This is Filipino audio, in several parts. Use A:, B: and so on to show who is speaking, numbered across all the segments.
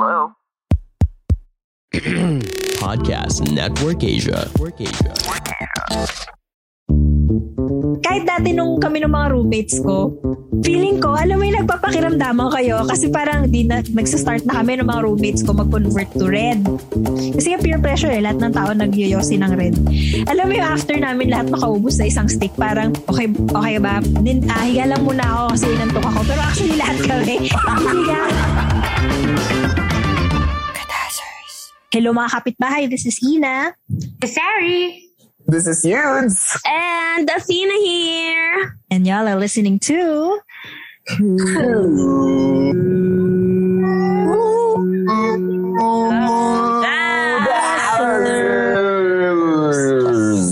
A: Hello?
B: Podcast Network Asia. Network Asia.
C: kahit dati nung kami ng mga roommates ko, feeling ko, alam mo yung nagpapakiramdaman kayo kasi parang di na, nagsa-start na kami ng mga roommates ko mag-convert to red. Kasi yung peer pressure eh, lahat ng tao nagyoyosi ng red. Alam mo yung after namin lahat makaubos na isang stick, parang okay, okay ba? Nin, ah, higa lang muna ako kasi inantok ako. Pero actually lahat kami, higa. Hello mga kapitbahay, this is Ina.
D: Sorry.
E: This is Yudes.
D: And Athena here.
C: And y'all are listening to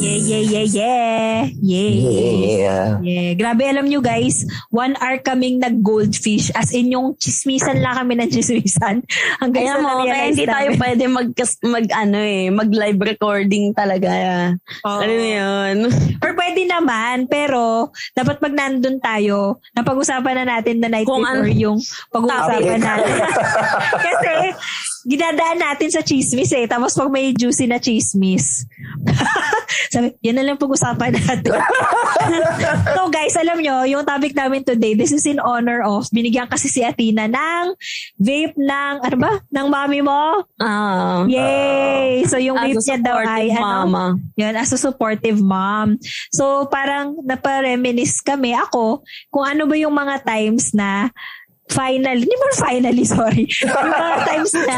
C: Yeah, yeah, yeah, yeah. Yeah.
E: Yeah.
C: Yeah. Grabe, alam nyo guys, one hour kaming nag-goldfish. As in, yung chismisan lang kami ng chismisan. Hanggang
D: Kaya mo, kaya hindi tayo
C: namin.
D: pwede mag, mag ano eh, mag live recording talaga.
C: Oo.
D: Ano yun?
C: Or pwede naman, pero dapat pag nandun tayo, napag-usapan na natin the night
D: Kung
C: before
D: ano-
C: yung pag-uusapan
E: Topic.
C: natin. Kasi, ginadaan natin sa chismis eh. Tapos pag may juicy na chismis, sabi, yan na lang pag-usapan natin. so guys, alam nyo, yung topic namin today, this is in honor of, binigyan kasi si Athena ng vape ng, ano ba? Ng mami mo?
D: Ah.
C: Yay! So yung vape niya daw ay, ano,
D: mama.
C: yun, as a supportive mom. So, parang napareminis kami ako kung ano ba yung mga times na finally, hindi mo finally, sorry. yung mga times na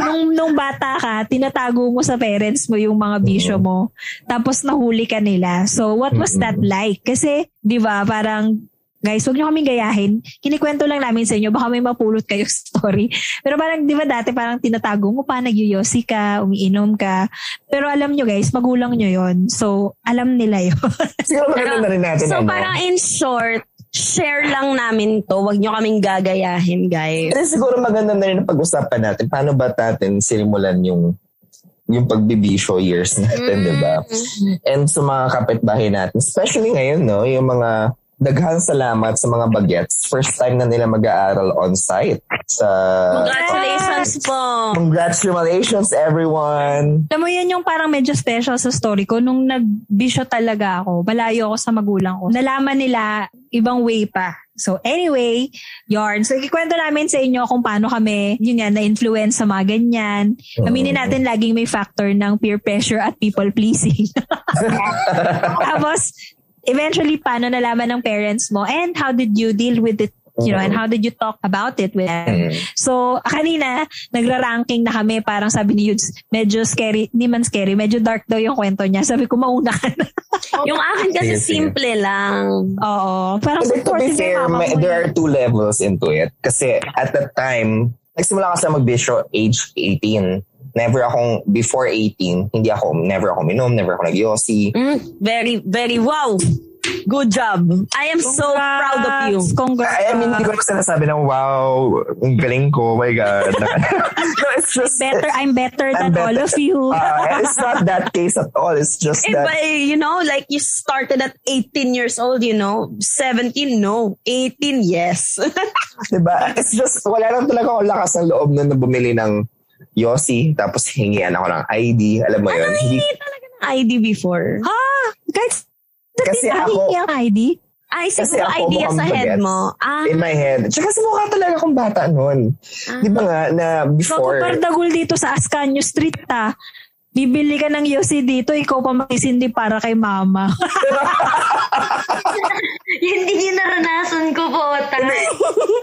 C: nung, nung bata ka, tinatago mo sa parents mo yung mga bisyo mo. Tapos nahuli ka nila. So, what was that like? Kasi, di ba, parang Guys, huwag niyo kaming gayahin. Kinikwento lang namin sa inyo. Baka may mapulot kayo story. Pero parang, di ba dati parang tinatago mo pa, nagyoyosi ka, umiinom ka. Pero alam nyo guys, magulang nyo yon So, alam nila yon
E: Siguro maganda na rin natin.
D: So
E: ano.
D: parang in short, share lang namin to. Huwag nyo kaming gagayahin, guys.
E: Kasi siguro maganda na rin ang pag-usapan natin. Paano ba natin sinimulan yung yung pagbibisyo years natin, di ba? And sa mga kapitbahay natin, especially ngayon, no, yung mga daghang salamat sa mga bagets. First time na nila mag-aaral on-site sa...
D: Congratulations po.
E: Congratulations, everyone!
C: Alam mo yan yung parang medyo special sa story ko. Nung nagbisyo talaga ako, malayo ako sa magulang ko. Nalaman nila ibang way pa. So anyway, yarn. So ikikwento namin sa inyo kung paano kami, yun nga, na-influence sa mga ganyan. Aminin natin laging may factor ng peer pressure at people pleasing. Tapos, eventually, paano nalaman ng parents mo and how did you deal with it you know, and how did you talk about it with them? So, kanina, nagra-ranking na kami, parang sabi ni Yudes, medyo scary, hindi man scary, medyo dark daw yung kwento niya. Sabi ko, mauna ka na.
D: Yung akin kasi simple lang.
C: Oo. Parang
E: But to be fair, may, there are two levels into it. Kasi at that time, nagsimula kasi magbisyo age 18. Never akong, before 18, hindi ako, never ako minom, never ako nagyosi.
D: Mm, very, very, wow. Good job. I am so proud of you.
C: Congrats.
E: I mean, hindi ko na sinasabi ng, wow, ang galing ko, oh my God. no, it's just,
C: Better, I'm better
E: I'm
C: than all
E: better.
C: of you.
E: uh, it's not that case at all. It's just that,
D: but, you know, like you started at 18 years old, you know, 17, no. 18, yes.
E: diba? It's just, wala lang talaga akong lakas ng loob na bumili ng Yossi, tapos hingian ako ng ID. Alam mo yun? Hindi,
D: Hindi talaga ng ID before.
C: ha? Guys,
E: Kasi ako-
C: yung ID?
D: Ay,
E: Kasi
D: siguro
E: ako
D: idea sa head
E: bagets.
D: mo. Ah,
E: in my head. Tsaka sa mukha talaga akong bata nun. Di ba nga, na
C: So,
E: before,
C: kung pardagul dito sa Ascanio Street, ta, bibili ka ng Yossi dito, ikaw pa makisindi para kay mama.
F: Hindi yung naranasan ko po, tay.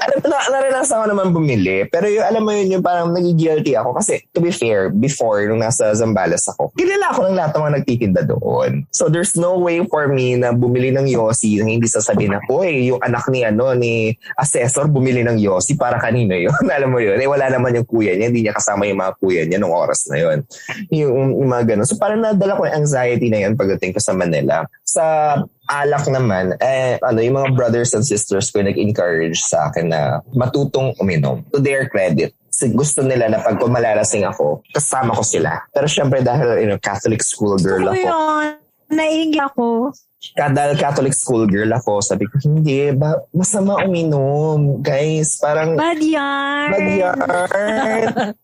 E: alam mo na, na, naranasan ko naman bumili. Pero yung, alam mo yun, yung parang nagigilty ako. Kasi, to be fair, before, nung nasa Zambales ako, kilala ko ng lahat ng mga nagtitinda doon. So, there's no way for me na bumili ng Yossi na hindi sasabihin na, uy, yung anak ni, ano, ni assessor bumili ng Yossi para kanino yun. alam mo yun. Eh, wala naman yung kuya niya. Hindi niya kasama yung mga kuya niya nung oras na yun. Yung, yung mga ganun. So, parang nadala ko yung anxiety na yun pagdating ko sa Manila. Sa alak naman, eh, ano, yung mga brothers and sisters ko nag-encourage sa akin na matutong uminom. To their credit, gusto nila na pag kumalalasing ako, kasama ko sila. Pero syempre dahil you know, Catholic school girl
C: Ano
E: ako,
C: yun? Naiingi ako.
E: Dahil Catholic school girl ako, sabi ko, hindi, ba, masama uminom. Guys, parang
C: Bad yarn.
E: Bad yarn.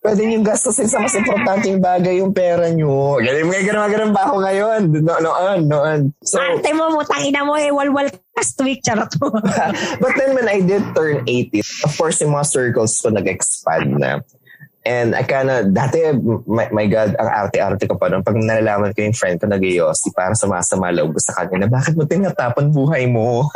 E: Pwede niyong gastusin sa mas importanteng bagay yung pera niyo. Ganun, may ganun, ba ako ngayon? No, noon, noon. So,
C: Ate mo, mutang ina mo, eh, walwal last week, charot mo.
E: but then when I did turn 18, of course, yung mga circles ko nag-expand na. And I kinda, dati, my, my God, ang arte-arte ko pa noon. Pag nalalaman ko yung friend ko nag si parang sumasama loob sa kanya na bakit mo tinatapon buhay mo?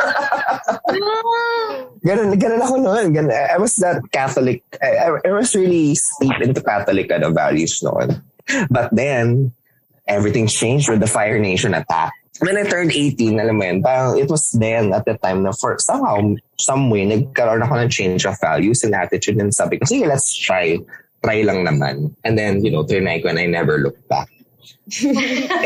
E: ganun, ganun ako noon. Ganun, I was that Catholic. I, I was really steep into Catholic ano, values noon. But then, everything changed with the Fire Nation attack. When I turned 18, alam mo yun, parang it was then at the time na for somehow, some way, nagkaroon ako ng change of values and attitude and sabi ko, sige, let's try. Try lang naman. And then, you know, trinay ko and I never looked back.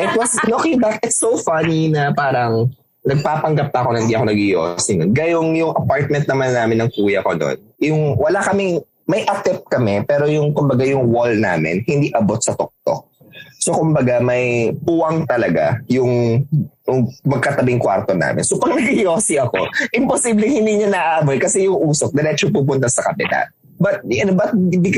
E: it was, looking back, it's so funny na parang nagpapanggap pa ako na hindi ako nag-iossi nun. Gayong yung apartment naman namin ng kuya ko doon, yung wala kaming, may atip kami, pero yung kumbaga yung wall namin, hindi abot sa tuktok. So kumbaga may puwang talaga yung, yung magkatabing kwarto namin. So pag nag-iossi ako, imposible hindi niya naaamoy kasi yung usok, diretso pupunta sa kapitan. But, you know, but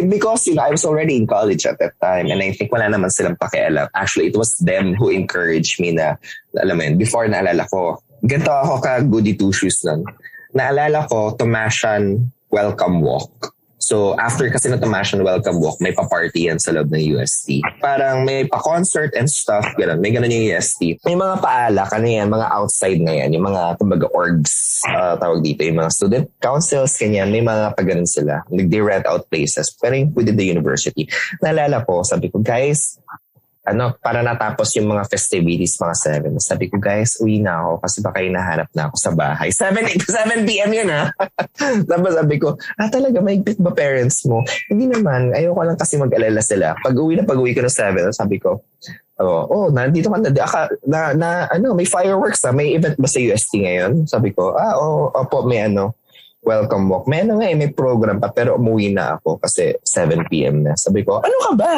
E: because you know, I was already in college at that time and I think wala naman silang pakialam. Actually, it was them who encouraged me na, alam mo yun, before naalala ko, ganito ako ka goody two shoes nun. Naalala ko, Tomashan Welcome Walk. So, after kasi Tomashan Welcome Walk, may pa-party yan sa loob ng UST. Parang may pa-concert and stuff, ganun. May ganun yung UST. May mga paala, ano yan, mga outside na yan, yung mga, kumbaga, orgs, uh, tawag dito, yung mga student councils, kanyan, may mga pag sila. Like, they rent out places, pero yung within the university. Naalala ko, sabi ko, guys, ano, para natapos yung mga festivities, mga 7. Sabi ko, guys, uwi na ako kasi baka hinahanap na ako sa bahay. 7, 7 p.m. yun, ha? Tapos sabi ko, ah, talaga, maigpit ba parents mo? Hindi naman, ayoko lang kasi mag-alala sila. Pag uwi na pag uwi ko na 7, sabi ko, oh, oh nandito ka na, na, na, ano, may fireworks, ha? May event ba sa UST ngayon? Sabi ko, ah, oh, opo, may ano, welcome walk. May ano nga eh, may program pa, pero umuwi na ako kasi 7 p.m. na. Sabi ko, ano ka ba?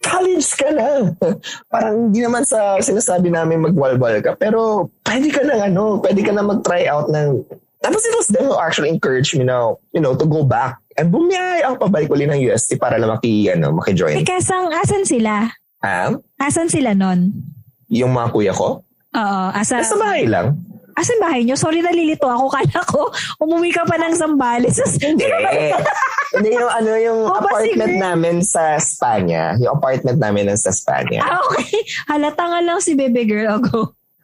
E: College ka na. Parang hindi naman sa sinasabi namin magwalwal ka, pero pwede ka na ano, pwede ka na mag-try out ng tapos it was them who actually encouraged me now, you know, to go back. And bumiyay ako pabalik ulit ng UST para lang maki, ano, maki-join.
C: Teka, sang, asan sila?
E: Ha?
C: Asan sila nun?
E: Yung mga kuya ko?
C: Oo, asa,
E: Nasa bahay lang.
C: Asan bahay nyo? Sorry, nalilito ako. Kala ko, umuwi ka pa ng Zambales.
E: Hindi. Hindi yung ano yung
C: Oh,
E: apartment
C: sige.
E: namin sa Espanya. Yung apartment namin sa Espanya.
C: ah, okay. Halata nga lang si baby girl. O, go.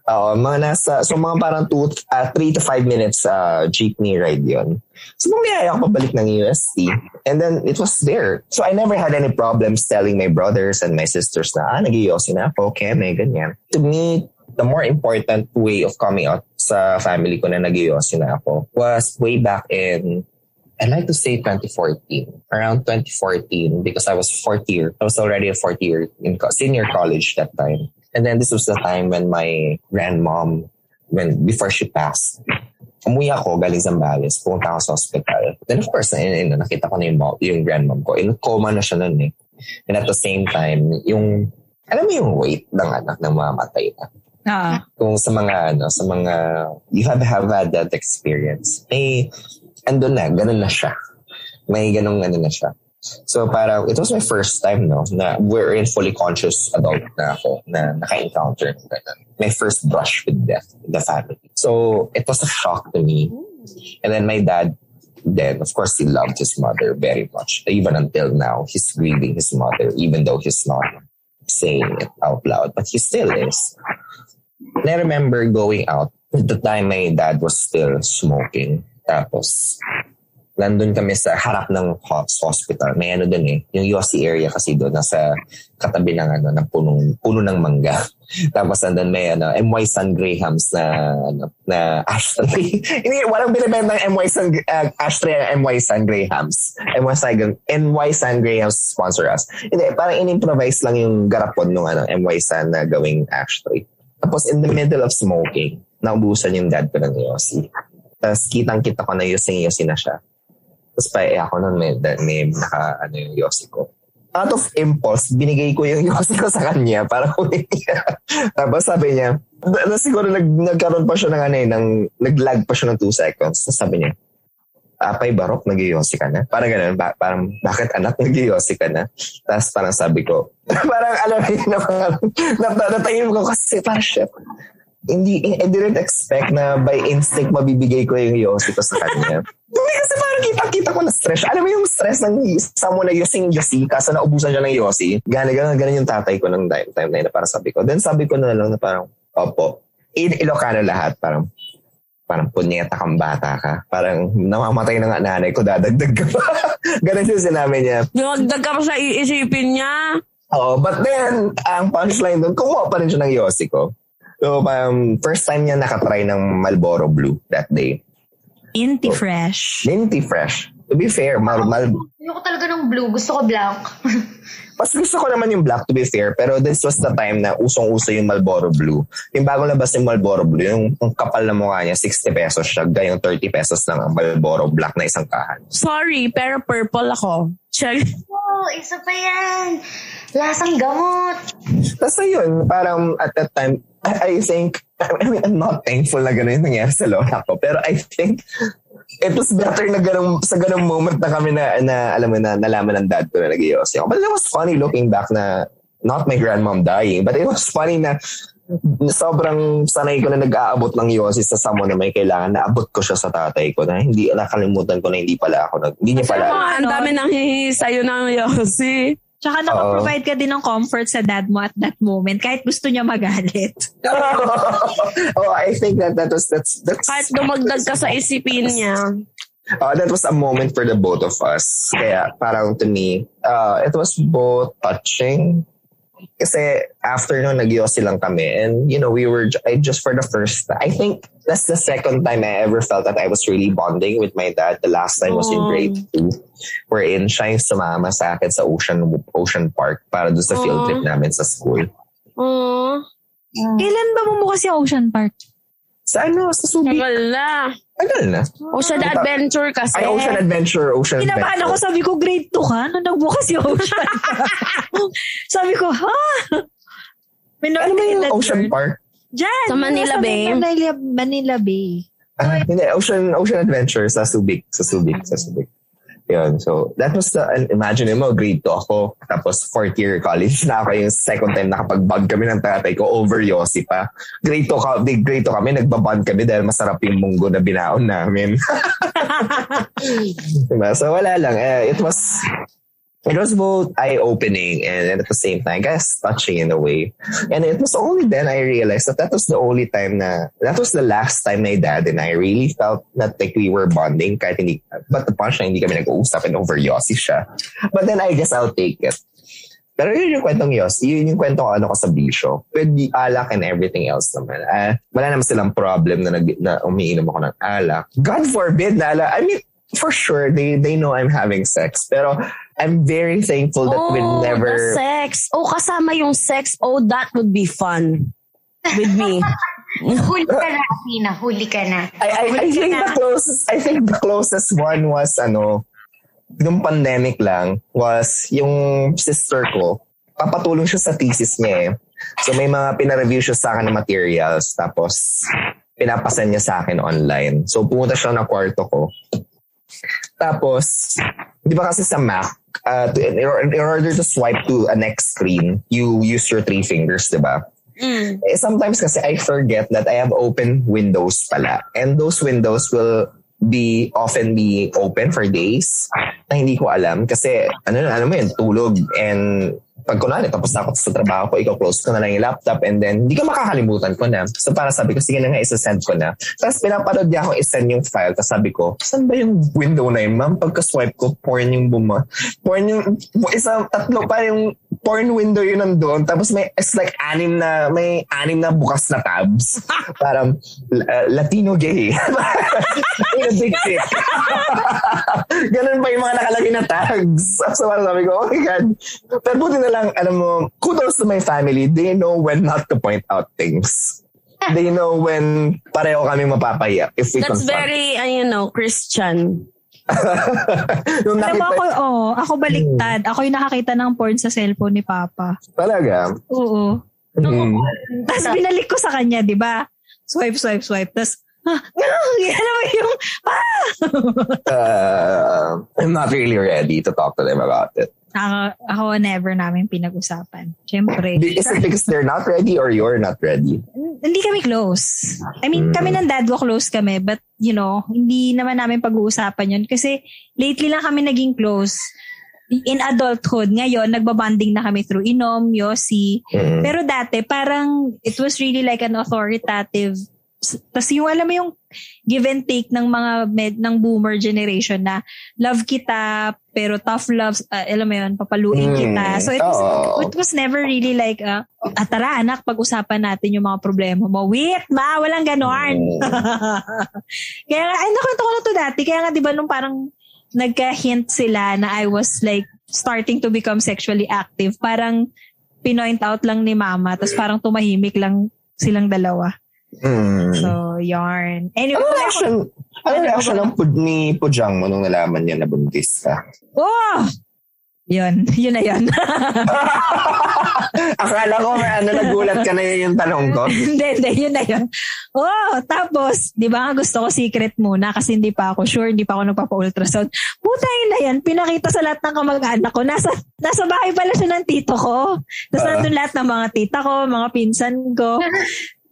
E: Oo, mga nasa, so mga parang 2, 3 to 5 minutes uh, jeepney ride yon. So bumiyaya ako pabalik ng UST. And then it was there. So I never had any problems telling my brothers and my sisters na, ah, nag na ako, okay, may ganyan. To me, the more important way of coming out sa family ko na nag na ako was way back in I like to say 2014, around 2014, because I was fourth year. I was already a fourth year in senior college that time. And then this was the time when my grandmom, when before she passed, umuwi ako galing Zambales, pumunta ako sa hospital. Then of course, na, na, nakita ko na yung, mom, yung grandmom ko. In coma na siya nun eh. And at the same time, yung, alam mo yung weight ng anak na mamatay na
C: Ah.
E: kung sa mga ano sa mga you have have had that experience. May andun na ganun na siya. May ganung ano na siya. So parang it was my first time no na we're in fully conscious adult na ako na naka-encounter ng ganun. my first brush with death in the family. So it was a shock to me. And then my dad then of course he loved his mother very much. Even until now he's grieving his mother even though he's not saying it out loud. But he still is and I remember going out at the time my dad was still smoking. Tapos, nandun kami sa harap ng Hospital. May ano dun eh, yung Yossi area kasi doon, nasa katabi ng ano, ng punong, puno ng mangga. Tapos nandun may ano, MY Sun Grahams na, ano, na ashtray. Hindi, walang binibenta ng MY Sun, uh, ashtray ng MY Sun Grahams. MY Sun, MY Sun Grahams sponsor us. Hindi, parang in-improvise lang yung garapon ng ano, MY Sun na gawing ashtray. Tapos in the middle of smoking, naubusan yung dad ko ng Yossi. Tapos kitang-kita ko na yosing-yosi na siya. Tapos pa eh, ako nun may, may naka ano yung yosi ko. Out of impulse, binigay ko yung yosi ko sa kanya para niya. Tapos sabi niya, na, siguro nag, nagkaroon pa siya ng ano eh, ng, naglag pa siya ng 2 seconds. Tapos sabi niya, Apay Barok, nag-yosi ka na? Parang ganun, ba, parang, bakit anak, nag-yosi ka na? Tapos parang sabi ko, parang alam mo yun, natayim ko kasi parang chef, hindi, I didn't expect na by instinct mabibigay ko yung yosi ko sa kanya. Hindi kasi parang kita-kita ko na stress. Alam mo yung stress ng someone na using yosi kaso naubusan siya ng yosi. Gana, gana, gana yung tatay ko ng time, time na yun na parang sabi ko. Then sabi ko na lang na parang, opo, in Ilocano lahat, parang, parang punyeta kang bata ka. Parang namamatay na nga nanay ko, dadagdag ka pa. Ganun yung sinabi niya.
D: Dagdag ka pa sa iisipin niya.
E: Oo, but then, ang punchline doon, kumuha pa rin siya ng yosi ko. So, um, first time niya nakatry ng Marlboro Blue that day.
C: Inti fresh.
E: Minty fresh. To be fair, mal, mal,
A: Ayoko talaga ng blue. Gusto ko black.
E: mas gusto ko naman yung black to be fair, pero this was the time na usong-uso yung Marlboro Blue. Yung bagong labas yung Marlboro Blue, yung, yung kapal na mukha niya, 60 pesos siya, gayong 30 pesos lang ang Marlboro Black na isang kahan.
D: Sorry, pero purple ako. Check.
A: Oh, isa pa yan. Lasang gamot.
E: Tapos ayun, parang at that time, I, I think, I mean, I'm not thankful na gano'n yung nangyari sa lola ko, pero I think it was better na ganun, sa ganung moment na kami na, na alam mo na, nalaman ng dad ko na nag ako. But it was funny looking back na not my grandmom dying, but it was funny na sobrang sanay ko na nag-aabot ng yosi sa someone na may kailangan. Naabot ko siya sa tatay ko na hindi nakalimutan ko na hindi pala ako nag, hindi niya pala.
D: Ang dami nang hihingi sa'yo ng yosi.
C: Tsaka nakaprovide ka din ng comfort sa dad mo at that moment kahit gusto niya magalit.
E: oh, I think that that was that's that's
D: Kahit dumagdag ka sa isipin niya.
E: uh, that was a moment for the both of us. Kaya parang to me, uh, it was both touching. Kasi after no, nag lang kami. And, you know, we were, I just for the first, I think that's the second time I ever felt that I was really bonding with my dad. The last time was in
D: Oh.
E: grade two. Wherein siya yung sumama sa akin sa Ocean, Ocean Park para doon sa field
D: Oh.
E: trip namin sa school.
D: Oh,
C: Kailan ba bumukas yung Ocean Park?
E: Sa ano? Sa Subic.
D: tagal na.
E: Tagal na.
D: Ocean Adventure kasi.
E: Ay, Ocean Adventure, Ocean
C: Kinabahan ako,
E: Adventure.
C: sabi ko, grade 2 ka? Nung nagbukas yung Ocean sabi ko, ha? May
E: Ano ba yung Ocean
C: girl.
E: Park?
C: Diyan.
D: Sa Manila
C: sa
D: Bay?
C: Manila, Manila Bay.
E: Ah, hindi, Ocean Ocean Adventure sa Subic. Sa Subic, sa Subic. Yun. So, that was the, and imagine mo, grade 2 ako. Tapos, fourth year college na ako yung second time nakapag-bug kami ng tatay ko over Yossi pa. Grade 2, ka, grade 2 kami, nagbaband kami dahil masarap yung munggo na binaon namin. diba? So, wala lang. Eh, it was, it was both eye-opening and at the same time, I guess, touching in a way. And it was only then I realized that that was the only time na, that was the last time my dad and I really felt that like we were bonding kahit hindi, but the punchline, hindi kami nag-uusap and over Yossi siya. But then I guess I'll take it. Pero yun yung kwentong Yossi, yun yung kwentong ano ko sa bisyo. The alak and everything else naman. Ah, wala naman silang problem na, nag, na umiinom ako ng alak. God forbid na ala. I mean, for sure, they they know I'm having sex. Pero I'm very thankful that we
D: Oh,
E: never...
D: the sex. Oh, kasama yung sex. Oh, that would be fun. With me.
A: Huli ka na, Athena. Huli ka na.
E: I, I, I think the closest I think the closest one was ano nung pandemic lang was yung sister ko papatulong siya sa thesis niya eh. So may mga pina-review siya sa akin ng materials tapos pinapasan niya sa akin online. So pumunta siya ng kwarto ko. Tapos, di ba kasi sa Mac, uh, to, in, in order to swipe to a next screen, you use your three fingers, di ba?
D: Mm.
E: Eh, sometimes kasi I forget that I have open windows pala. And those windows will be often be open for days na hindi ko alam kasi ano ano mo yun tulog and pag kunwari, tapos na ako sa trabaho ko, ikaw close ko na lang yung laptop and then hindi ka makakalimutan ko na. So para sabi ko, sige na nga, isa-send ko na. Tapos pinapanood niya akong isend yung file. Tapos sabi ko, saan ba yung window na yun, ma'am? Pagka-swipe ko, porn yung buma. Porn yung, isa, tatlo pa yung porn window yun nandun. Tapos may, it's like anim na, may anim na bukas na tabs. Parang uh, Latino gay. in a big tip. Ganun pa yung mga nakalagay na tags. So parang sabi ko, oh my God. Pero buti na lang, alam mo, kudos to my family. They know when not to point out things. They know when pareho kami mapapaya if we
D: That's
E: confront.
D: very, uh, you know, Christian.
E: Nung
C: Alam mo ako,
E: nakita,
C: oh, ako baliktad. Ako yung nakakita ng porn sa cellphone ni Papa.
E: talaga.
C: Oo.
E: Mm.
C: Tapos binalik ko sa kanya, di ba? Swipe, swipe, swipe. Tapos, ah, alam mo yung, ah!
E: Uh, I'm not really ready to talk to them about it.
C: Ako, ako never namin pinag-usapan. Siyempre.
E: Is it because they're not ready or you're not ready?
C: hindi kami close. I mean,
E: Mm.
C: kami ng dad ko close kami, but you know, hindi naman namin pag-uusapan yun. Kasi lately lang kami naging close. In adulthood, ngayon, nagbabanding na kami through Inom, Yossi.
E: Mm.
C: Pero dati, parang it was really like an authoritative tapos yung alam mo yung give and take ng mga med, ng boomer generation na love kita pero tough loves uh, alam mo yun papaluin
E: Mm.
C: kita so it was
E: Oo.
C: it was never really like uh, ah, tara anak pag-usapan natin yung mga problema mo wait ma walang ganon
E: Mm.
C: kaya nga ay nakwento ko na to dati kaya nga di ba nung parang nagka-hint sila na I was like starting to become sexually active parang pinoint out lang ni mama tapos parang tumahimik lang silang dalawa
E: Mm.
C: So, yarn. Anyway,
E: Ano reaction, ano reaction ng pud ni Pujang mo nung nalaman niya na buntis ka?
C: oh! Yun. Yun na yun.
E: Akala ko may ano, nagulat ka na yun yung tanong ko.
C: hindi, hindi. Yun na yun. Oh, tapos, di ba nga gusto ko secret muna kasi hindi pa ako sure, hindi pa ako nagpapa-ultrasound. Puta yun na yan. Pinakita sa lahat ng kamag-anak ko. Nasa, nasa bahay pala siya ng tito ko. Tapos nandun lahat ng mga tita ko, mga pinsan ko.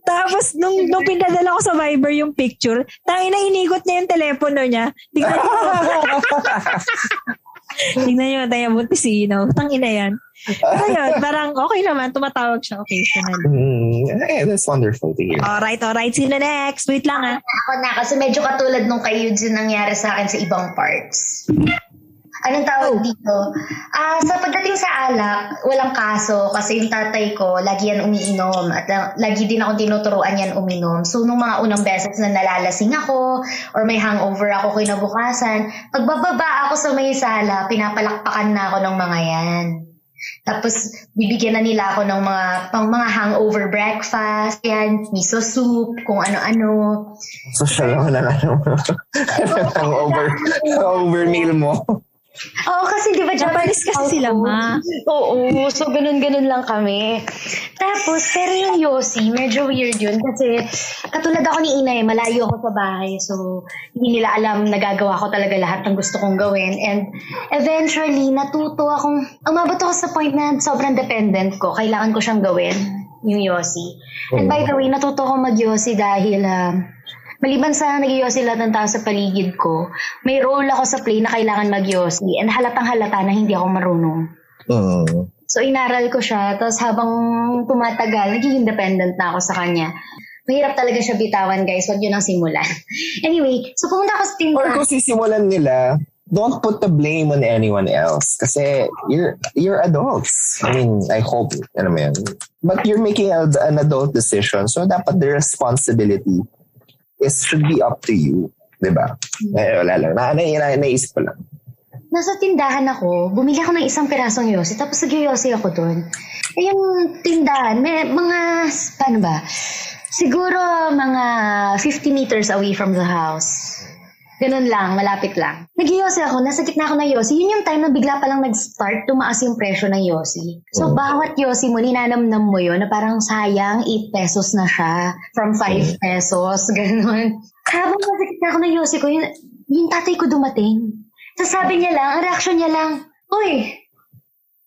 C: Tapos, nung, nung pinadala ko sa Viber yung picture, tangin na inigot niya yung telepono niya. Tingnan niyo. Tingnan niyo, tayo buntis si Ino. Tangin na yan. Ayun, parang okay naman. Tumatawag siya occasionally.
E: Mm, eh, that's wonderful to hear.
C: Alright, alright. Sino next? Wait lang ah.
A: Ako na, kasi medyo katulad nung kay yung nangyari sa akin sa ibang parts. Anong tawag dito? Ah, sa pagdating sa alak, walang kaso kasi yung tatay ko, lagi yan umiinom at uh, lagi din ako tinuturuan yan uminom. So, nung mga unang beses na nalalasing ako or may hangover ako kinabukasan, pagbababa ako sa may sala, pinapalakpakan na ako ng mga yan. Tapos, bibigyan na nila ako ng mga, pang mga hangover breakfast, yan, miso soup, kung ano-ano.
E: Social ako na ano. ang over, over meal mo.
A: Oo, kasi di ba
C: Japanese kasi sila, ma.
A: Oo, so ganun-ganun lang kami. Tapos, pero yung Yossi, medyo weird yun kasi katulad ako ni Inay, malayo ako sa bahay. So, hindi nila alam na gagawa ko talaga lahat ng gusto kong gawin. And eventually, natuto akong, umabot ako sa point na sobrang dependent ko. Kailangan ko siyang gawin, yung Yossi. And by the way, natuto ako mag-Yossi dahil ah, Maliban sa nag-yossi lahat ng tao sa paligid ko, may role ako sa play na kailangan mag-yossi and halatang halata na hindi ako marunong.
E: Mm.
A: So inaral ko siya, tapos habang tumatagal, naging independent na ako sa kanya. Mahirap talaga siya bitawan guys, wag yun ang simulan. anyway, so pumunta ako sa
E: Or
A: tindahan.
E: kung sisimulan nila, don't put the blame on anyone else. Kasi you're you're adults. I mean, I hope, ano mo yun. But you're making a, an adult decision. So dapat the responsibility is should be up to you. Diba? Eh, wala lang. Na, na, na, naisip ko lang.
A: Nasa tindahan ako, bumili ako ng isang pirasong yosi, tapos nag-yosi ako doon. Eh, yung tindahan, may mga, paano ba? Siguro mga 50 meters away from the house. Ganun lang, malapit lang. Nag-yosi ako, nasa gitna ako ng yosi. Yun yung time na bigla palang nag-start, tumaas yung presyo ng yosi. So, bawat yosi mo, ninanamnam mo yun na parang sayang, 8 pesos na siya from 5 pesos, ganun. Habang nasa gitna ako ng yosi ko, yun, yung tatay ko dumating. So, sabi niya lang, ang reaction niya lang, Uy,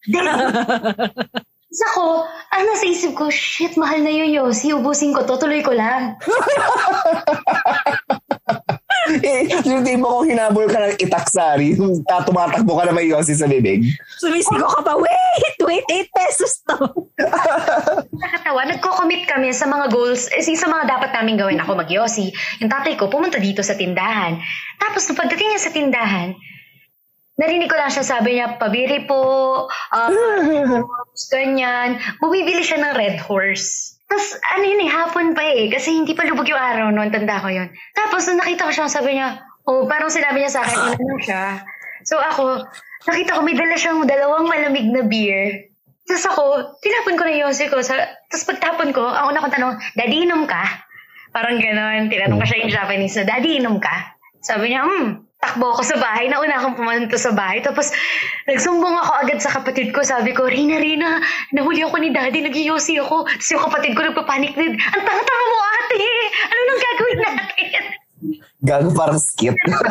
A: Tapos ako, ang nasa isip ko, shit, mahal na yung Yossi, ubusin ko to, tuloy ko lang.
E: eh, yung tipo kung hinabol ka ng itaksari, tumatakbo ka na may yosi sa bibig.
C: Sumisigo ka pa, wait, wait, 8 pesos to.
A: Nakakatawa, nagko-commit kami sa mga goals, eh, sa mga dapat namin gawin. Ako magyosi. Yung tatay ko pumunta dito sa tindahan. Tapos nung pagdating niya sa tindahan, narinig ko lang siya sabi niya, pabiri po, uh, ganyan. Bumibili siya ng red horse. Tapos ano yun eh, hapon pa eh. Kasi hindi pa lubog yung araw noon, tanda ko yun. Tapos nung nakita ko siya, sabi niya, oh, parang sinabi niya sa akin, ano siya. So ako, nakita ko may dala siyang dalawang malamig na beer. Tapos ako, tinapon ko na yung yosi ko. Sa, tapos pagtapon ko, ang una kong tanong, Daddy, inom ka? Parang gano'n. Tinanong ko siya in Japanese na, Daddy, inom ka? Sabi niya, hmm, takbo ako sa bahay. Nauna akong pumunta sa bahay. Tapos, nagsumbong ako agad sa kapatid ko. Sabi ko, Rina, Rina, nahuli ako ni Daddy, nagiyosi ako. Tapos yung kapatid ko nagpapanik din, ang tanga-tanga mo ate! Ano nang gagawin natin?
E: Gago parang skit.
A: Tapos,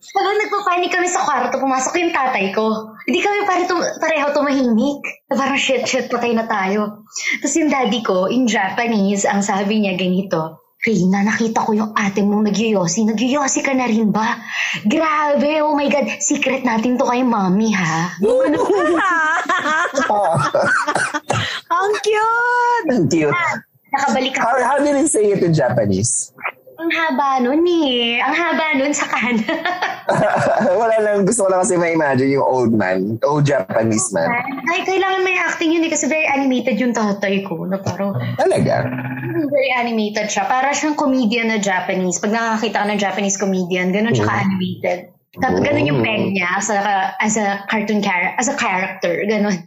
A: habang nagpapanik kami sa kwarto, pumasok yung tatay ko. Hindi kami pare tum- pareho tumahimik. Na Parang shit, shit, patay na tayo. Tapos yung daddy ko, in Japanese, ang sabi niya ganito, Rina, nakita ko yung ate mong nagyoyosi. Nagyoyosi ka na rin ba? Grabe, oh my God. Secret natin to kay mommy, ha?
C: Ang cute!
E: Ang cute.
A: Nakabalik
E: How,
A: ako.
E: how did he say it in Japanese?
A: Ang haba nun eh. Ang haba nun sa kanan.
E: Wala lang. Gusto ko lang kasi ma-imagine yung old man. Old Japanese man.
A: Ay, kailangan may acting yun eh kasi very animated yung tatay ko. Na parang,
E: Talaga?
A: Very animated siya. Para siyang comedian na Japanese. Pag nakakita ka ng Japanese comedian, ganun siya ka-animated. Tapos ganun yung peg niya as a, as a cartoon character, as a character, ganun.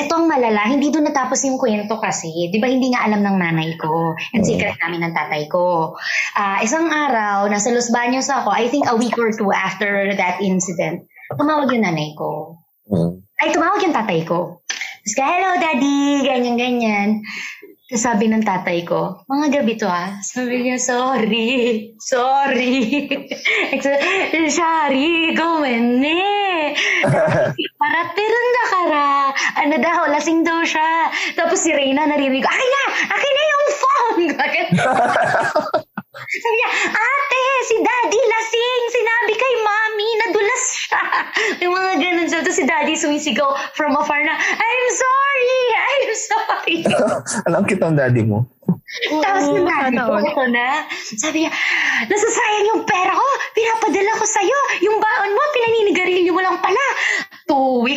A: Ito ang malala, hindi doon natapos yung kwento kasi. Di ba hindi nga alam ng nanay ko. And secret namin ng tatay ko. Ah, isang araw, nasa Los Baños ako, I think a week or two after that incident, tumawag yung nanay ko.
E: Hmm.
A: Ay, tumawag yung tatay ko. Tapos ka, hello daddy, ganyan-ganyan. Tapos sabi ng tatay ko, mga gabi to ah. Sabi niya, sorry, sorry. sorry, gumene. Para tiran na kara. Ano daw, lasing daw siya. Tapos si Reyna naririnig, akin na, akin na yung phone. Sabi niya, ate, si daddy lasing. Sinabi kay mami, nadulas siya. Yung mga ganun. So, tapos si daddy sumisigaw from afar na, I'm sorry, I'm sorry.
E: Alam kitang daddy mo.
A: Tapos yung daddy ko, ako na, sabi niya, nasasayang yung pera ko, pinapadala ko sa'yo, yung baon mo, pinaninigarilyo mo lang pala.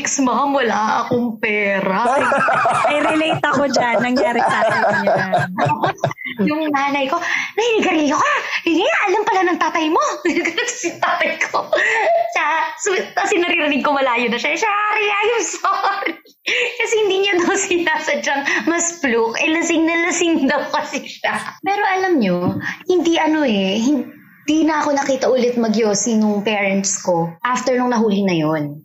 A: Weeks, ma'am, wala akong pera.
C: I relate ako dyan. Nangyari sa akin yan.
A: yung nanay ko, naninigarilyo ka, hindi alam pala ng tatay mo. Si tatay ko. Siya, so, kasi naririnig ko malayo na siya, sorry, I'm sorry. Kasi hindi niya daw sinasadyang mas fluke. Eh, lasing na lasing daw kasi siya. Pero alam nyo, hindi ano eh, hindi na ako nakita ulit magyosi nung parents ko after nung nahuli na yon.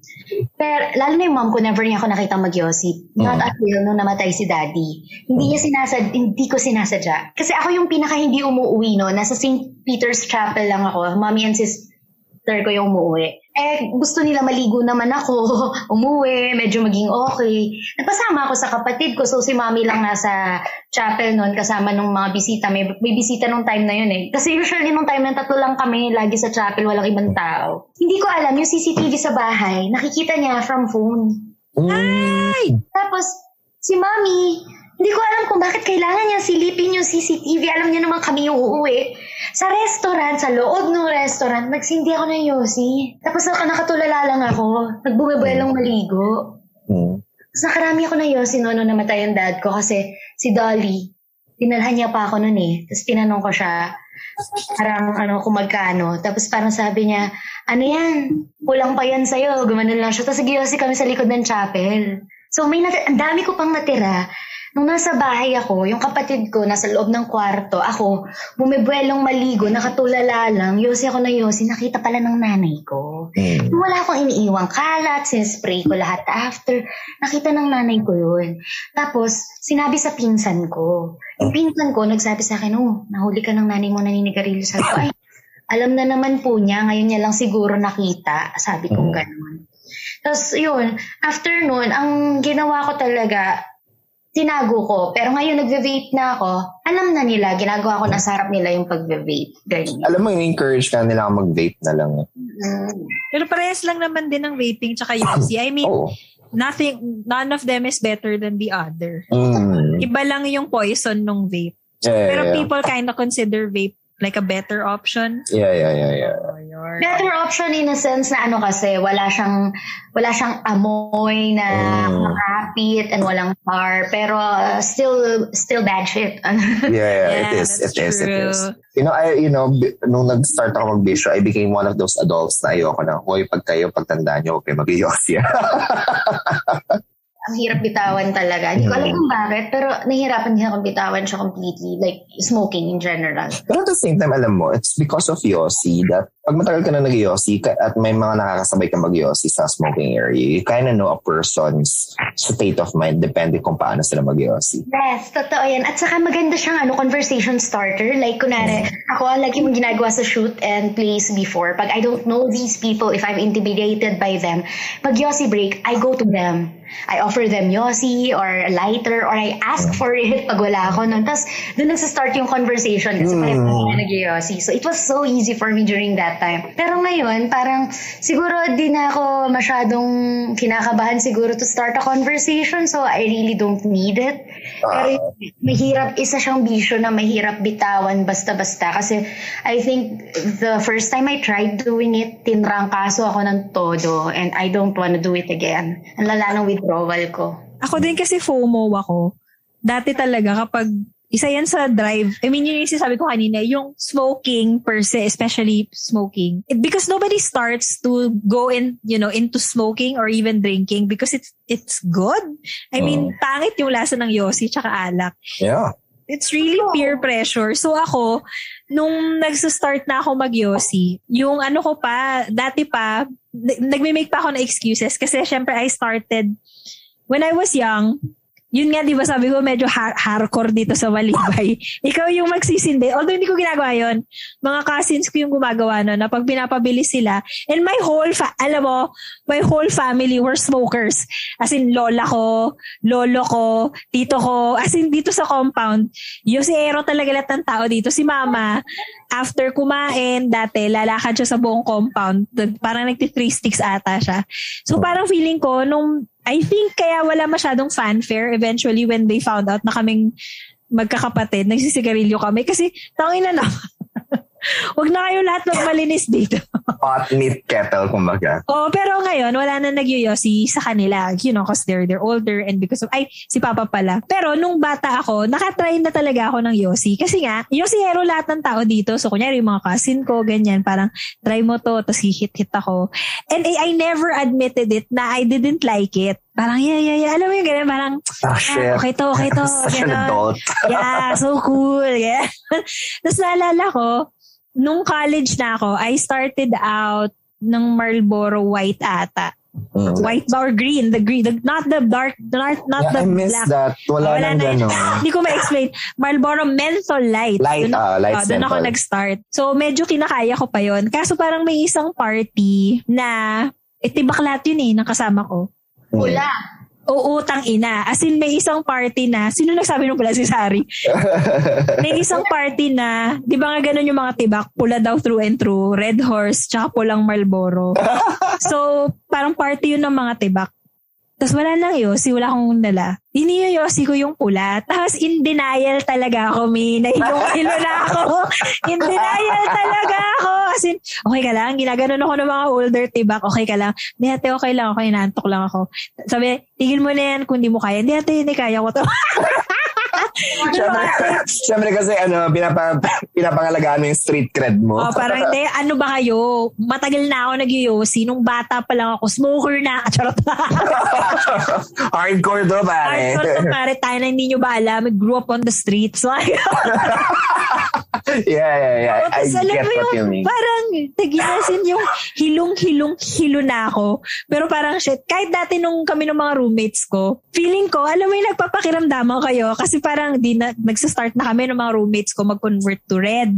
A: Pero lalo na yung mom ko, never niya ako nakita magyosi. Not until nung namatay si daddy. Hindi niya sinasad, hindi ko sinasadya. Kasi ako yung pinaka hindi umuwi no. Nasa St. Peter's Chapel lang ako. Mommy and sister ko yung umuwi. Eh, gusto nila maligo naman ako. Umuwi, medyo maging okay. Nagpasama ako sa kapatid ko. So, si mommy lang nasa chapel noon kasama nung mga bisita. May, may bisita nung time na yun eh. Kasi usually nung time na tatlo lang kami lagi sa chapel, walang ibang tao. Hindi ko alam, yung CCTV sa bahay, nakikita niya from phone. Tapos, si mami, hindi ko alam kung bakit kailangan niya silipin yung CCTV. Alam niya naman kami yung uuwi. Sa restaurant, sa loob ng restaurant, nagsindi ako ng yosi. Tapos naka nakatulala lang ako. Nagbumibelong maligo.
E: Hmm.
A: Tapos nakarami ako ng yosi noon nung namatay yung dad ko kasi si Dolly, dinalhan niya pa ako noon eh. Tapos tinanong ko siya, parang ano, kung magkano. Tapos parang sabi niya, ano yan? Kulang pa yan sa'yo. Gumanon lang siya. Tapos nagyosi kami sa likod ng chapel. So may nat- ang dami ko pang natira. Nung nasa bahay ako, yung kapatid ko nasa loob ng kwarto, ako, bumibuelong maligo, nakatulala lang, yosi ako na yosi, nakita pala ng nanay ko.
E: Mm.
A: Wala akong iniiwang kalat, sinspray ko lahat after. Nakita ng nanay ko yun. Tapos, sinabi sa pinsan ko. Yung pinsan ko, nagsabi sa akin, oh, nahuli ka ng nanay mo naninigarilyo. Sabi ko, ay, alam na naman po niya, ngayon niya lang siguro nakita. Sabi ko,
E: Mm.
A: ganun. Tapos, yun, after nun, ang ginawa ko talaga, tinago ko. Pero ngayon, nagve-vape na ako. Alam na nila, ginagawa ko na sa harap nila yung pagve-vape. Ganyan.
E: Alam mo, encourage ka nila mag-vape na lang. eh.
A: Mm.
C: Pero parehas lang naman din ng vaping tsaka UC. I mean,
E: Oo.
C: nothing, none of them is better than the other.
E: Mm.
C: Iba lang yung poison nung vape.
E: Yeah,
C: Pero
E: yeah, yeah.
C: people kind of consider vape like a better option.
E: Yeah, yeah, yeah, yeah.
A: Better option in a sense na ano kasi, wala siyang, wala siyang amoy na
E: Mm.
A: makapit and walang tar. Pero uh, still, still bad shit.
E: Yeah, yeah, it
C: Yeah,
E: is. It
C: that's
E: is. It
C: true.
E: is. You know, I, you know, b- nung nag-start ako mag-bisyo, I became one of those adults na ayoko na, hoy, pag kayo, pagtanda nyo, okay, mag-iosya.
A: Ang hirap bitawan talaga. Hindi ko alam
E: Mm.
A: kung bakit, pero nahihirapan din akong bitawan siya completely. Like, smoking in general.
E: Pero at the same time, alam mo, it's because of Yossi that pag matagal ka na nag-Yossi ka- at may mga nakakasabay kang mag-Yossi sa smoking area, you kind of know a person's state of mind depende kung paano sila mag-Yossi.
A: Yes, totoo yan. At saka maganda siyang ano, conversation starter. Like, kunwari, ako, lagi mong ginagawa sa shoot and plays before. Pag I don't know these people, if I'm intimidated by them, pag Yossi break, I go to them. I offer them Yossi or lighter or I ask for it pag wala ako nun. Tapos, doon nagsistart yung conversation kasi
E: Mm.
A: parang mm. nag-Yossi. So, it was so easy for me during that time. Pero ngayon, parang siguro di na ako masyadong kinakabahan siguro to start a conversation. So, I really don't need it. Pero mahirap, isa siyang bisyo na mahirap bitawan basta-basta. Kasi I think the first time I tried doing it, tinrangkaso ako ng todo and I don't wanna do it again. Ang lala ng withdrawal ko.
C: Ako din kasi FOMO ako. Dati talaga kapag isa yan sa drive. I mean, yun yung sinasabi ko kanina, yung smoking per se, especially smoking. It, because nobody starts to go in, you know, into smoking or even drinking because it's it's good. I mean, pangit yung lasa ng yosi tsaka alak.
E: Yeah.
C: It's really peer pressure. So ako, nung nagsa-start na ako mag-yosi, yung ano ko pa, dati pa, nagme-make pa ako ng excuses kasi syempre I started when I was young, yun nga, di ba sabi ko, medyo har- hardcore dito sa Malibay. Ikaw yung magsisindi. Although hindi ko ginagawa yon Mga cousins ko yung gumagawa no, na pag pinapabili sila. And my whole, fa- alam mo, my whole family were smokers. As in, lola ko, lolo ko, tito ko. As in, dito sa compound, yung si Ero talaga lahat ng tao dito. Si mama, after kumain, dati, lalakad siya sa buong compound. Parang nagti-three sticks ata siya. So parang feeling ko, nung, I think kaya wala masyadong fanfare eventually when they found out na kaming magkakapatid, nagsisigarilyo kami. Kasi, tangin na naman. Huwag na kayo lahat magmalinis dito.
E: Hot meat kettle, kumbaga.
C: Oo, pero ngayon, wala na nagyoyosi sa kanila. You know, because they're, they're older and because of, ay, si Papa pala. Pero nung bata ako, nakatry na talaga ako ng yosi. Kasi nga, yosihero lahat ng tao dito. So, kunyari, yung mga cousin ko, ganyan, parang, try mo to, tapos hihit-hit ako. And I, I never admitted it na I didn't like it. Parang, yeah, yeah, yeah. Alam mo yung ganyan, parang,
E: Ah,
C: ah, okay to, okay to.
E: Such an adult.
C: yeah, so cool. Yeah. Tapos naalala ko, nung college na ako, I started out ng Marlboro White ata.
E: Mm.
C: White ba or green? The green, the, not the dark, not, not
E: Yeah, I
C: the
E: miss
C: black.
E: that. Wala,
C: Wala
E: nang gano'n.
C: Hindi ko ma-explain. Marlboro Menthol Light.
E: Light,
C: ako-
E: ah, light
C: oh, doon ako nag-start. So, medyo kinakaya ko pa yon Kaso parang may isang party na, eh, tibaklat yun eh, ng kasama ko.
E: Mm.
A: Pula.
C: Oo, tang ina. As in, may isang party na, sino nagsabi nung pala si Sari? may isang party na, di ba nga ganun yung mga tibak, pula daw through and through, red horse, tsaka pulang Marlboro. so, parang party yun ng mga tibak. Tapos wala nang yosi, wala akong dala. Iniyoyosi ko yung pula. Tapos in denial talaga ako, May. Nahilong-hilo na ako. In denial talaga ako. As in, okay ka lang. Ginaganon ako ng mga older tibak. Okay ka lang. Hindi ate, okay lang ako. Inaantok lang ako. Sabi, tigil mo na yan kung di mo kaya. Hindi ate, hindi kaya ko to.
E: Siyempre, siyempre kasi ano, pinapang, pinapangalagaan mo yung street cred mo.
C: Oh, parang hindi, ano ba kayo? Matagal na ako nag-yosi. Nung bata pa lang ako, smoker na. Charot.
E: Hardcore to, pare.
C: Hardcore to pare. Tayo na hindi nyo ba alam. I grew up on the streets. Like,
E: yeah, yeah, yeah. I
C: Tapos alam
E: get what you
C: yung,
E: mean.
C: parang, tagilasin yung hilong-hilong-hilo na ako. Pero parang shit, kahit dati nung kami ng mga roommates ko, feeling ko, alam mo yung nagpapakiramdaman kayo kasi parang di na, nagsastart na kami ng mga roommates ko mag-convert to red.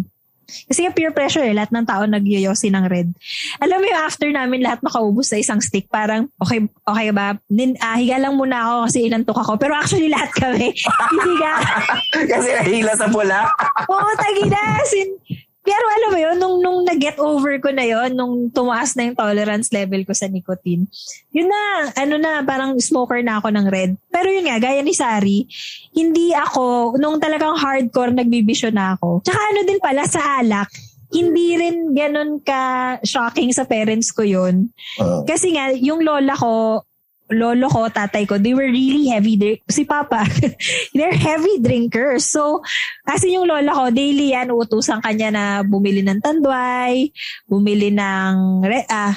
C: Kasi nga peer pressure eh, lahat ng tao nagyoyosi ng red. Alam mo yung after namin lahat makaubos sa isang stick, parang okay, okay ba? Din, ah, higa lang muna ako kasi inantok ako. Pero actually lahat kami, hihiga.
E: kasi nahila sa pula.
C: Oo, taginasin. Pero alam mo yun, nung, nung nag-get over ko na yun, nung tumaas na yung tolerance level ko sa nicotine, yun na, ano na, parang smoker na ako ng red. Pero yun nga, gaya ni Sari, hindi ako, nung talagang hardcore nagbibisyo na ako. Tsaka ano din pala, sa alak, hindi rin ganun ka shocking sa parents ko yun.
E: Uh,
C: Kasi nga, yung lola ko, lolo ko, tatay ko, they were really heavy. Drink- si Papa, they're heavy drinkers. So, kasi yung lola ko, daily yan, utusan kanya na bumili ng tandway, bumili ng, re- ah,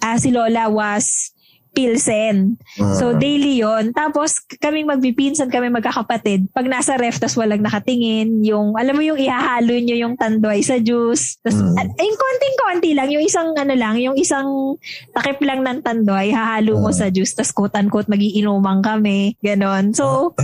C: ah, si Lola was Pilsen. So, daily yon Tapos, kaming magpipinsan kami magkakapatid. Pag nasa ref, tas walang nakatingin, yung, alam mo yung ihahalo nyo yung tandoy sa juice. Tas,
E: Mm.
C: at, yung konting-konti lang, yung isang, ano lang, yung isang takip lang ng tandoy, hahalo mo
E: Mm.
C: sa juice, tas quote-unquote, magiinuman kami. Ganon. So,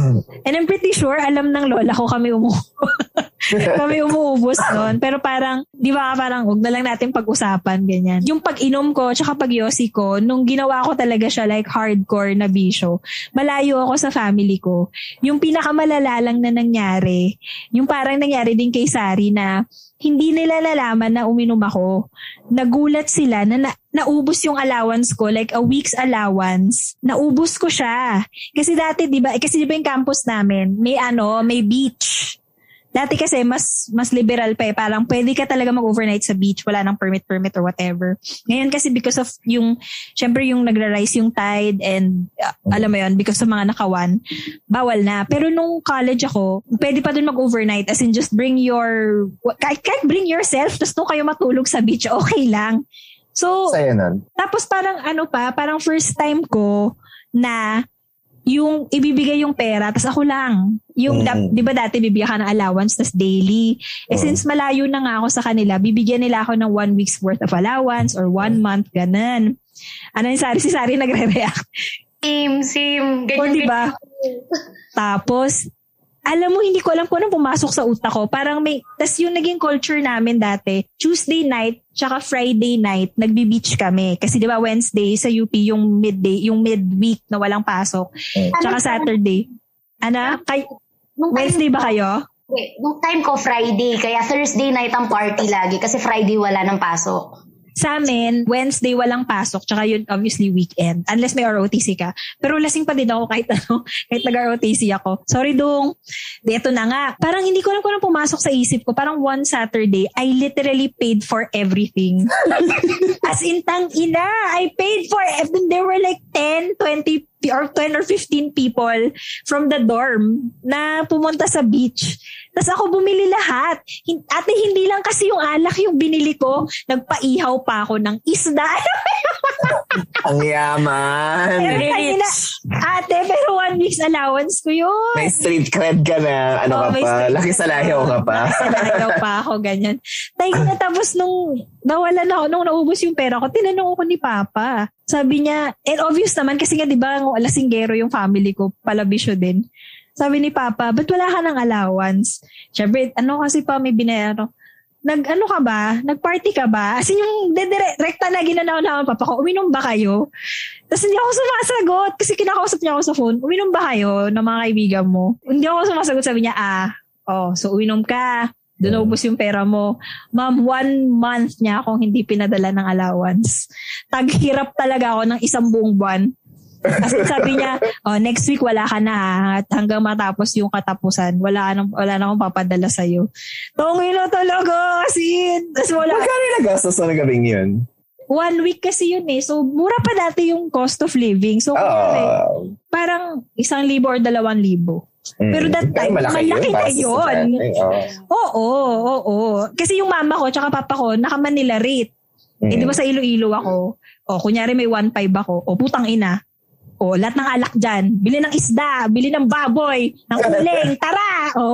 C: and I'm pretty sure, alam ng lola ko kami umu kami umuubos noon. Pero parang, di ba parang, huwag na lang natin pag-usapan, ganyan. Yung pag-inom ko, tsaka pag-yosi ko, nung ginawa ko talaga siya like hardcore na bisyo, malayo ako sa family ko. Yung pinakamalala lang na nangyari, yung parang nangyari din kay Sari na hindi nila nalaman na uminom ako. Nagulat sila na, na naubos yung allowance ko, like a week's allowance. Naubos ko siya. Kasi dati, di ba, eh, kasi di ba yung campus namin, may ano, may beach. Dati kasi mas mas liberal pa eh. Parang pwede ka talaga mag-overnight sa beach. Wala nang permit-permit or whatever. Ngayon kasi because of yung, syempre yung nagra-rise yung tide and uh, alam mo yon because of mga nakawan, bawal na. Pero nung college ako, pwede pa dun mag-overnight as in just bring your, kahit, kahit bring yourself, tapos doon kayo matulog sa beach, okay lang. So,
E: Sa'yo nun.
C: tapos parang ano pa, parang first time ko na yung ibibigay yung pera, tapos ako lang. Yung,
E: Mm.
C: dap- di ba dati bibigyan ka ng allowance, tas daily. Eh
E: Mm.
C: since malayo na nga ako sa kanila, bibigyan nila ako ng one week's worth of allowance or one month, ganun. Ano yung Sari? Si Sari nagre-react.
A: Same, same.
C: O,
A: Ganyan
C: di ba? Tapos, alam mo, hindi ko alam kung anong pumasok sa utak ko. Parang may, tas yung naging culture namin dati, Tuesday night, tsaka Friday night, nagbi-beach kami. Kasi di ba Wednesday sa UP, yung midday, yung midweek na walang pasok. Tsaka Saturday. Ano? Kay,
A: Nung
C: Wednesday ba kayo?
A: Wait, nung time ko Friday, kaya Thursday night ang party lagi kasi Friday wala nang pasok.
C: Sa amin, Wednesday walang pasok, tsaka yun obviously weekend. Unless may ROTC ka. Pero lasing pa din ako kahit ano, kahit nag-ROTC ako. Sorry dong. Di, eto na nga. Parang hindi ko alam kung pumasok sa isip ko. Parang one Saturday, I literally paid for everything. As in, tang ina, I paid for everything. There were like 10, 20 or 10 or 15 people from the dorm na pumunta sa beach. Tapos ako bumili lahat. Ate, hindi lang kasi yung alak yung binili ko. Nagpaihaw pa ako ng isda.
E: Ang yaman.
C: Pero tangina, ate, pero one week's allowance ko yun.
E: May street cred ka na. Ano
C: Oh,
E: ka pa? Laki sa layaw ka pa.
C: Sinayaw pa ako, ganyan. Tayo na tapos nung nawalan ako, nung naubos yung pera ko, tinanong ako ni Papa. Sabi niya, and obvious naman kasi nga di ba lasinggero yung family ko, palabisyo din. Sabi ni Papa, ba't wala ka ng allowance? Siyempre, ano kasi pa may binayaro? Nag, ano ka ba? Nag-party ka ba? As yung direkta na ginanaw na Papa ko, uminom ba kayo? Tapos hindi ako sumasagot kasi kinakausap niya ako sa phone, uminom ba kayo ng mga kaibigan mo? Hindi ako sumasagot, sabi niya, ah, oh, so uminom ka. Doon ubos yung pera mo. Ma'am, one month niya akong hindi pinadala ng allowance. Taghirap talaga ako ng isang buong buwan Kasi sabi niya, oh, next week wala ka na at hanggang matapos yung katapusan, wala, nang, wala na akong papadala sa'yo. Tongin na talaga, as in. Tapos wala,
E: Magkano nagastos na gabing yun?
C: one week kasi yun eh. So, mura pa dati yung cost of living. So, kunyari,
E: Ah.
C: parang isang libo or dalawang libo.
E: Mm.
C: Pero that time, malaki na
E: para sa
C: yun.
E: oo.
C: Oo, oo. Kasi yung mama ko tsaka papa ko, naka-Manila rate. Eh,
E: Mm.
C: di ba sa Iloilo ako? O, kunyari may 1.5 ako. O, putang ina. O, lahat ng alak dyan. Bili ng isda, bili ng baboy, ng uling, tara! O,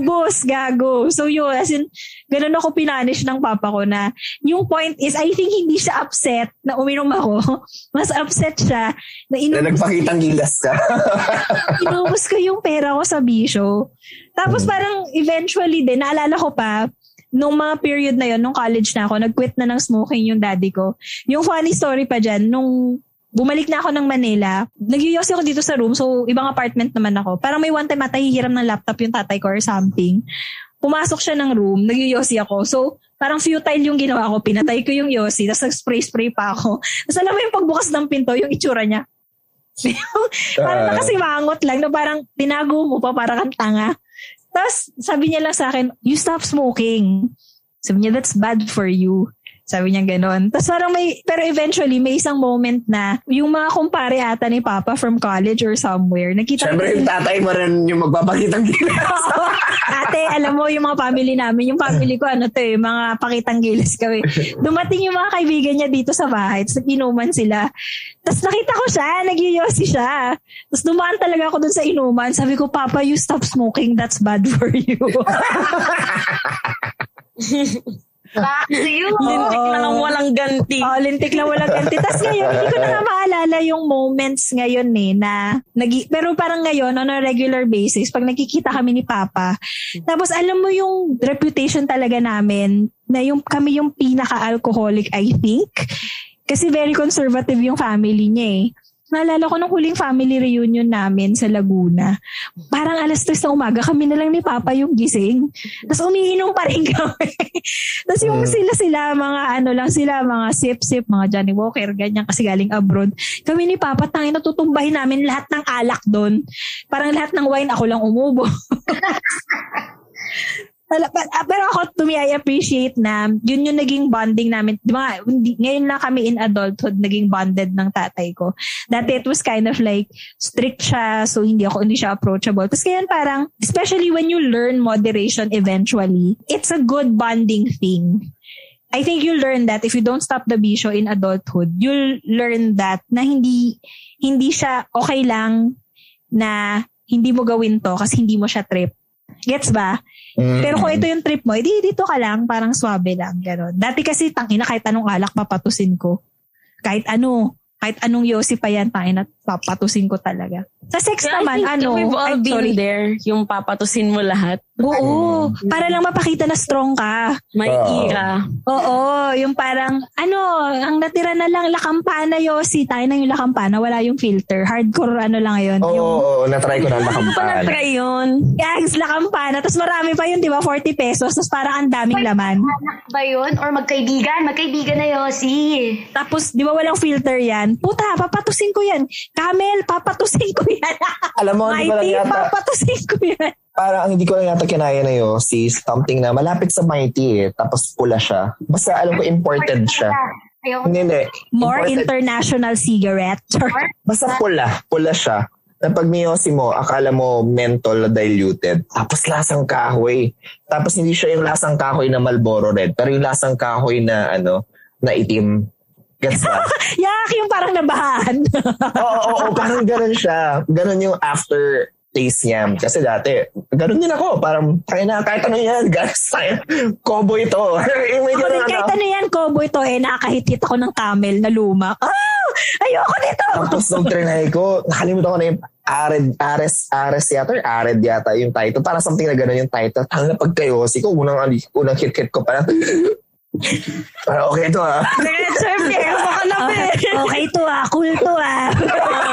C: ubos, gago. So yun, as in, ganun ako pinanish ng papa ko na, yung point is, I think hindi siya upset na uminom ako. Mas upset siya na
E: Na
C: inubos
E: nagpakitang gilas ka.
C: inubos ko yung pera ko sa bisyo. Tapos parang eventually din, naalala ko pa, nung mga period na yon nung college na ako, nag-quit na ng smoking yung daddy ko. Yung funny story pa dyan, nung bumalik na ako ng Manila, nagyoyosi ako dito sa room, so ibang apartment naman ako. Parang may one time ata hihiram ng laptop yung tatay ko or something. Pumasok siya ng room, nagyoyosi ako. So, parang futile yung ginawa ko. Pinatay ko yung yosi, tapos nag-spray-spray pa ako. Tapos alam mo yung pagbukas ng pinto, yung itsura niya. parang
E: Ah.
C: nakasimangot lang na parang tinago mo pa para kang tanga. Tapos sabi niya lang sa akin, you stop smoking. Sabi niya, that's bad for you. Sabi niya ganon. Tapos parang may, pero eventually may isang moment na yung mga kumpare ata ni Papa from college or somewhere, nakita
E: Siyempre yung tatay mo rin yung magpapakitang gilas.
C: Oo. Ate, alam mo yung mga family namin, yung family ko ano to eh, mga pakitang gilas kami. Dumating yung mga kaibigan niya dito sa bahay, tapos inuman sila. Tapos nakita ko siya, nagyoyosi siya. Tapos dumaan talaga ako dun sa inuman. Sabi ko, Papa, you stop smoking, that's bad for you.
A: Back to you.
D: Lintik na lang walang ganti.
C: Oh, lintik lang walang ganti. Tapos ngayon, hindi ko na nga maalala yung moments ngayon eh, na, nagi, pero parang ngayon, on a regular basis, pag nakikita kami ni Papa, tapos alam mo yung reputation talaga namin, na yung kami yung pinaka-alcoholic, I think. Kasi very conservative yung family niya eh. Naalala ko nung huling family reunion namin sa Laguna. Parang alas 3 na umaga, kami na lang ni Papa yung gising. Tapos umiinom pa rin kami. Tapos yung sila-sila, mga ano lang sila, mga sip-sip, mga Johnny Walker, ganyan kasi galing abroad. Kami ni Papa, tangin natutumbahin namin lahat ng alak doon. Parang lahat ng wine, ako lang umubo. Ah, Pero ako, to me, I appreciate na yun yung naging bonding namin. Di ba, ngayon lang kami in adulthood naging bonded ng tatay ko. Dati it was kind of like strict siya, so hindi ako, hindi siya approachable. Tapos ngayon parang, especially when you learn moderation eventually, it's a good bonding thing. I think you'll learn that if you don't stop the bisyo in adulthood, you'll learn that na hindi hindi siya okay lang na hindi mo gawin to kasi hindi mo siya trip. Gets ba? Pero kung ito yung trip mo, edi dito ka lang, parang swabe lang, gano'n. Dati kasi, tangina, kahit anong alak, papatusin ko. Kahit ano, kahit anong yosi pa yan, tangina, papatusin ko talaga. Sa sex
D: Yeah, I
C: naman,
D: think
C: ano,
D: we've all
C: ay,
D: been
C: sorry.
D: there. Yung papatusin mo lahat.
C: Oo, para lang mapakita na strong ka.
D: May
E: Oo.
D: ira.
C: Oo, yung parang, ano, ang natira na lang lakampana yosi, tayo na yung lakampana, wala yung filter. Hardcore ano lang yun.
E: Oo,
C: yung,
E: oo, oo, natry ko na
D: Pa
E: nakampana.
D: na-try yun.
C: Yes, lakampana. Tapos marami pa yun, di ba? 40 pesos. Tapos parang ang daming laman.
A: Anak ba yun? Or magkaibigan? Magkaibigan na Yossi.
C: Tapos, di ba walang filter yan? Puta, papatusin ko yan. Camel, papatusin ko yan.
E: Alam mo, hindi ko lang
C: Mighty,
E: yata,
C: papatusin ko yan.
E: parang ang hindi ko lang yata kinaya na yun, si something na malapit sa Mighty eh, tapos pula siya. Basta alam ko imported siya.
A: Ayoko.
E: Hindi, hindi.
C: More
E: Imported.
C: international cigarette.
E: Basta pula, pula siya. Na pag miyosi mo, akala mo menthol na diluted. Tapos lasang kahoy. Tapos hindi siya yung lasang kahoy na Marlboro Red, pero yung lasang kahoy na ano, na itim. Gets ba?
C: Yak, yung parang nabahan.
E: oo, oo, oo, parang ganun siya. Ganun yung after taste niya. Kasi dati, ganun din ako. Parang, kaya na, kahit ano yan, guys, tayo, cowboy to. yung may ganun,
C: kahit
E: ano.
C: ano yan, cowboy to, eh, nakakahit-hit ako ng camel na luma. Ah! Ayoko nito!
E: Tapos nung trinay ko, nakalimutan ko na yung Ared, Ares, Ares yata, or Ared yata yung title. Para something na gano'n yung title. Ang na pagkayosi ko, unang, unang hit-hit ko parang, Parang okay ito ah.
D: Chef, kaya baka na
C: okay to ah, cool to ah.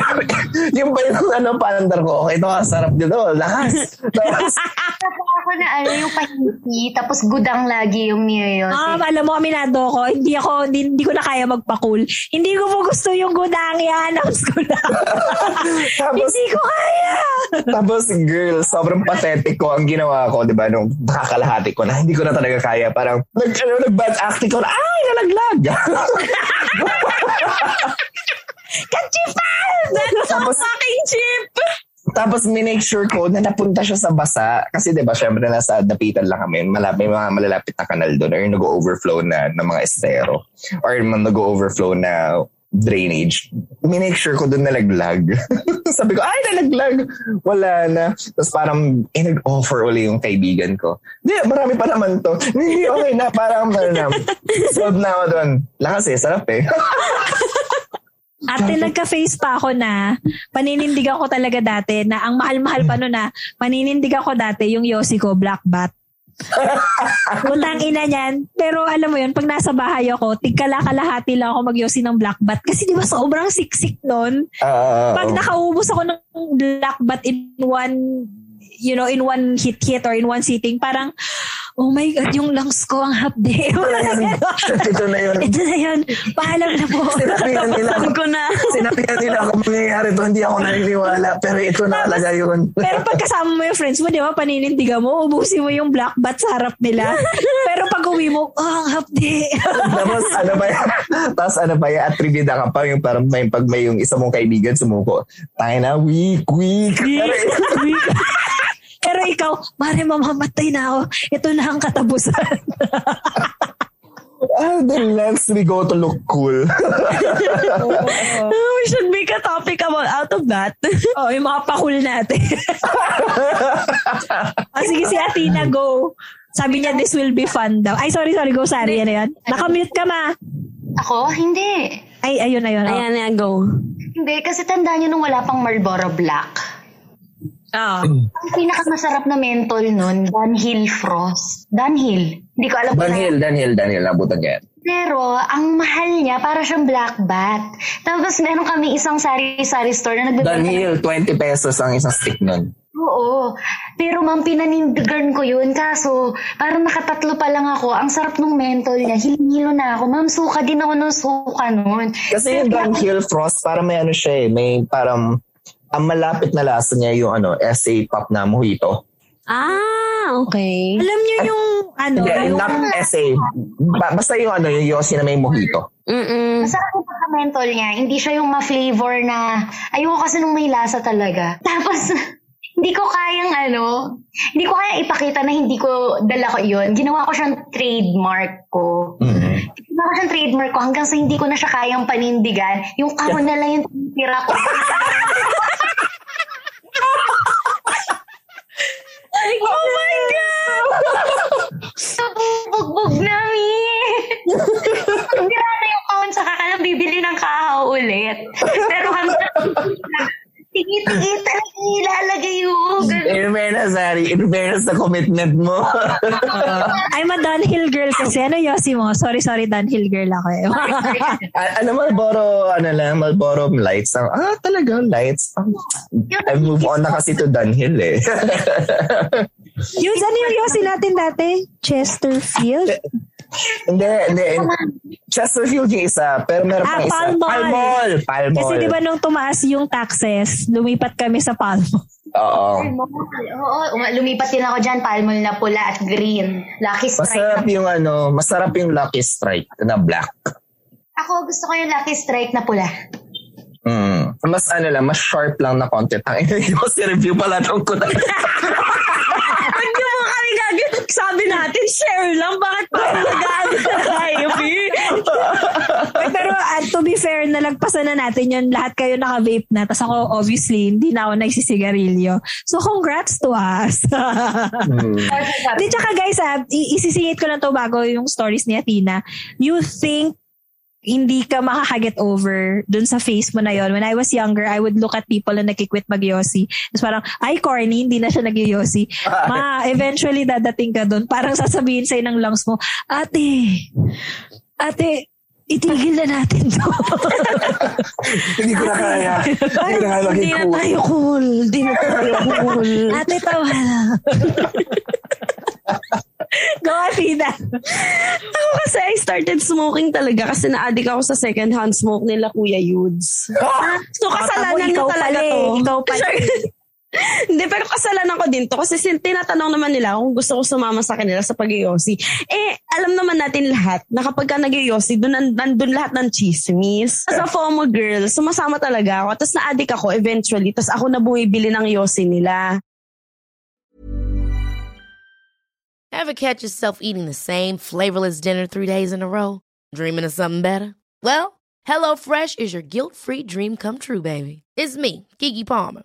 E: yung ba yung ano, palandar ko, okay ito ah, sarap dito, lakas. Tapos,
A: ako na ano, yung pahinti, tapos gudang lagi yung niyo
C: Ah, alam mo, aminado ko, hindi ako, hindi, hindi ko na kaya magpa-cool. Hindi ko po gusto yung gudang, i-announce ko na.
E: tapos,
C: hindi ko kaya.
E: tapos, girl, sobrang pathetic ko ang ginawa ko, di ba, nung nakakalahati ko na, hindi ko na talaga kaya. Parang, nag, ano, nag-bad acting ko na, ay, nalaglag.
C: Kachifal!
E: tapos,
D: Fucking chip!
E: Tapos minake sure ko na napunta siya sa basa. Kasi di ba syempre nasa dapitan lang kami. Malapit, may mga malalapit na kanal doon or nag-overflow na ng mga estero. Or nag-overflow na drainage. Minake sure ko doon nalaglag. Sabi ko, ay nalaglag. Wala na. Tapos parang eh, nag-offer uli yung kaibigan ko. Hindi, marami pa naman to. Hindi, okay na. Parang ano na. Sold na ako doon. Lakas eh, sarap eh.
C: Ate, nagka-face pa ako na paninindigan ko talaga dati na ang mahal-mahal pa nun na paninindigan ko dati yung Yossi ko, Black Bat. Utang ina niyan. Pero alam mo yun, pag nasa bahay ako, tigkala-kalahati lang ako mag-Yossi ng Black Bat. Kasi di ba sobrang siksik nun?
E: Ah,
C: Pag nakaubos ako ng Black Bat in one you know, in one hit hit or in one sitting, parang, oh my God, yung lungs ko ang
E: na yun. Ito na yun.
C: Ito na yun. Paalam na po.
E: Sinabihan nila ako.
D: ko na.
E: Sinabihan nila ako mangyayari to. Hindi ako naniniwala. Pero ito na talaga yun.
C: Pero pag kasama mo yung friends mo, di ba, paninindigan mo, ubusin mo yung black bat sa harap nila. Pero pag uwi mo, oh, ang hapde.
E: Tapos ano ba yan? Tapos ano ba yan? At trivia ka pa yung parang may, pag may yung isa mong kaibigan sumuko. Tayo na, weak, weak. Pero,
C: Pero ikaw, mare mamamatay na ako. Ito na ang katapusan.
E: ah, the next we go to look cool.
D: We should make a topic about out of that.
C: oh, yung mga pakul natin. ah, sige si Athena, go. Sabi niya, this will be fun daw. Ay, sorry, sorry, go, Sari. Yan na yan. Nakamute ka, ma.
A: Ako? Hindi.
C: Ay, ayun, ayun. oh.
D: Ayan na, go.
A: Hindi, kasi tandaan nyo nung wala pang Marlboro Black.
D: Ah.
A: Ang pinakamasarap na mentol nun, Dunhill Frost. Dunhill. Hindi ko alam kung
E: Daniel, Daniel, Daniel, nabutan yan.
A: Pero, ang mahal niya, para siyang black bat. Tapos, meron kami isang sari-sari store na nagbibenta.
E: Daniel, 20 pesos ang isang stick nun.
A: Oo. Pero, ma'am, pinanindigan ko yun. Kaso, parang nakatatlo pa lang ako. Ang sarap nung mentol niya. Hilingilo na ako. Ma'am, suka din ako ng suka nun.
E: Kasi yung Dunhill Frost, parang may ano siya eh, may parang, ang malapit na lasa niya yung ano, SA pop na mojito.
D: Ah, okay.
C: Alam niyo yung, ano,
E: Hindi,
C: yung,
E: not SA. Ba- basta yung ano, yung Yossi na may mojito.
D: Mm-mm.
A: Masarap yung pagka-mentol niya. Hindi siya yung ma-flavor na, ayoko kasi nung may lasa talaga. Tapos, hindi ko kayang ano, hindi ko kayang ipakita na hindi ko dala ko yun. Ginawa ko siyang trademark ko.
E: Mm.
A: Ginawa ko siyang trademark ko hanggang sa hindi ko na siya kayang panindigan. Yung kahon na lang yung tira ko.
D: Oh my God!
A: Bugbog namin! Na yung kahon sa kakalang bibili ng kahaw ulit. Pero hanggang tigi-tigi talaga ilalagay yung
E: In fairness, Ari, in fairness sa commitment mo.
C: I'm a Dunhill girl kasi. Ano Yossi mo? Sorry, sorry, Dunhill girl ako eh.
E: Ano, Malboro, ano lang, Malboro lights. Ang, ah, talaga, lights. Ah, I move on na kasi to Dunhill eh.
C: yung ano yung Yossi natin dati? Chesterfield?
E: Hindi, hindi. Chesterfield yung isa, pero meron
C: Ah,
E: pang isa.
C: Palmol.
E: Palmol. Palmol.
C: Kasi di ba nung tumaas yung taxes, lumipat kami sa Palmo.
E: Oo.
A: Oo, lumipat din ako dyan. Palmol na pula at green. Lucky
E: Masarap
A: strike.
E: yung ano, masarap yung Lucky Strike na black.
A: Ako gusto ko yung lucky strike na pula.
E: Mm. Mas ano lang, mas sharp lang na content. Ang ina ko si review pala tong ko na.
D: Ba't niyo mo kami gagawin? Sabi natin, share lang. Bakit pa nag-ano tayo, B?
C: Ay, pero uh, to be fair, nalagpasan na natin yun. Lahat kayo naka-vape na. Tapos ako, obviously, hindi na ako nagsisigarilyo. So, congrats to us.
E: Mm.
C: Di, tsaka guys, ah, isisingit ko lang to bago yung stories ni Athena. You think hindi ka makakaget over dun sa face mo na yon. When I was younger, I would look at people na nakikwit mag-yossi. Tapos parang, ay, corny, hindi na siya nag-yossi. Ma, eventually dadating ka dun. Parang sasabihin sa'yo ng lungs mo, ate, ate, itigil na natin to.
E: Hindi ko na kaya. Hindi na kaya
D: Hindi na tayo cool. Hindi na tayo cool.
C: ate, tawa na. Go, Athena.
D: Ako kasi I started smoking talaga kasi na-addict ako sa second-hand smoke nila Kuya Yudes. So kasalanan na talaga
C: eh.
D: to.
C: Ikaw pala
D: Sure. Hindi, pero kasalanan ko din to kasi sin- tinatanong naman nila kung gusto ko sumama sa kanila sa pag Eh, alam naman natin lahat na kapag ka nag doon nandun lahat ng chismis. As a FOMO girl, sumasama talaga ako. Tapos na-addict ako eventually. Tapos ako na bumibili ng yosi nila.
G: Ever catch yourself eating the same flavorless dinner three days in a row? Dreaming of something better? Well, HelloFresh is your guilt-free dream come true, baby. It's me, Kiki Palmer.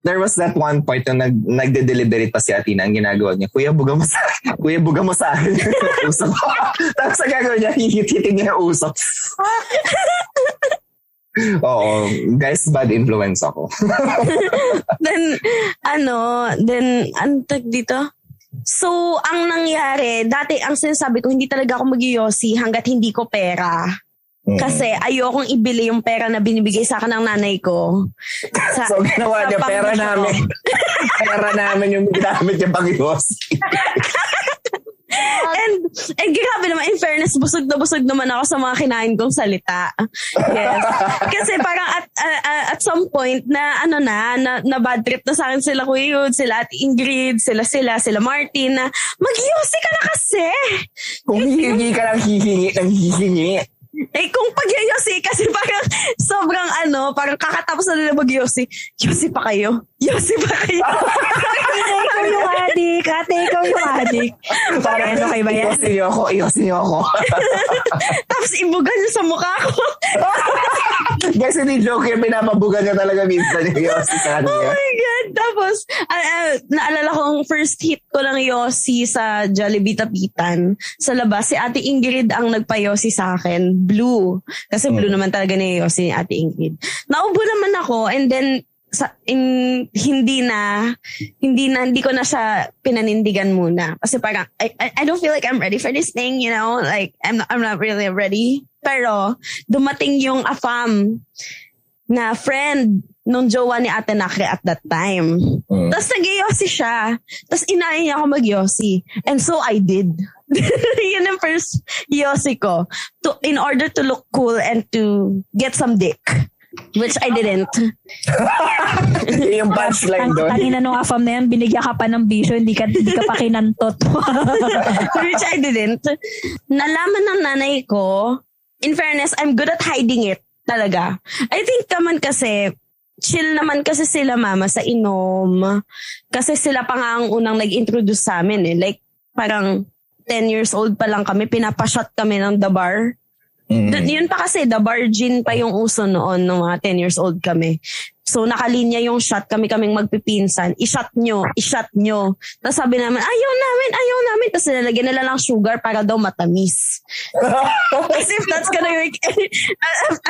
E: There was that one point na nag, nagde-deliberate pa si Atina, ang ginagawa niya, Kuya, buga mo sa Kuya, buga mo sa akin. usok. Tapos ang gagawin niya, hihit-hitin niya yung usok. Oo, guys, bad influence ako.
D: then, ano, then, ano tag dito? So, ang nangyari, dati ang sinasabi ko, hindi talaga ako mag hanggat hindi ko pera. Kasi ayokong ibili yung pera na binibigay sa akin ng nanay ko. Sa,
E: so, ginawa niya, pera namin. pera namin yung ginamit niya pang
D: And, and grabe naman, in fairness, busog na busog naman ako sa mga kinain kong salita. Yes. Kasi parang at, uh, uh, at some point na ano na, na, na bad trip na sa akin sila Kuya Yud, sila at Ingrid, sila sila, sila Martin na mag ka na kasi.
E: Kung hihingi ka ng hihingi, ng hihingi.
D: Eh kung pag kasi parang sobrang ano, parang kakatapos na nila mag-yosi, yosi pa kayo? Yosi pa kayo?
C: ikaw yung adik. Ate, ikaw yung adik.
E: Parang
C: ano kayo ba yan?
E: Iyosin niyo ako, iyosin niyo ako.
D: Tapos ibugan niyo sa mukha ko.
E: Guys, hindi joke yun. Pinapabugan niya talaga minsan yung iyosin sa
D: Oh
E: kanya.
D: my God! Tapos, ah, ah, naalala ko ang first hit ko ng Yossi sa Jollibee Tapitan. Sa labas, si Ate Ingrid ang nagpa-Yossi sa akin. Blue. Kasi blue naman talaga ni Yossi ni Ate Ingrid. Naubo naman ako and then sa in, hindi na hindi na hindi ko na siya pinanindigan muna kasi parang I, I I don't feel like I'm ready for this thing you know like I'm not, I'm not really ready pero dumating yung afam na friend nung jowa ni Ate Nakre at that time.
E: Mm.
D: Tapos nag siya. Tapos inayin niya ako mag And so I did. Yun ang first yosi ko. To, in order to look cool and to get some dick. Which I didn't.
E: yung punchline
C: Ang
E: doon.
C: tangina nung afam na yan, binigyan ka pa ng bisyo, hindi ka, hindi ka pa kinantot.
D: Which I didn't. Nalaman ng nanay ko, in fairness, I'm good at hiding it. Talaga. I think naman kasi, chill naman kasi sila mama sa inom. Kasi sila pa nga ang unang nag-introduce sa amin eh. Like, parang 10 years old pa lang kami, pinapashot kami ng the bar.
E: Mm.
D: Yun pa kasi, the bar gin pa yung uso noon nung mga 10 years old kami. So nakalinya yung shot, kami kaming magpipinsan. I-shot nyo, i-shot nyo. Tapos sabi namin, ayaw namin, ayaw namin. Tapos nilalagyan nila lang sugar para daw matamis. as if that's gonna make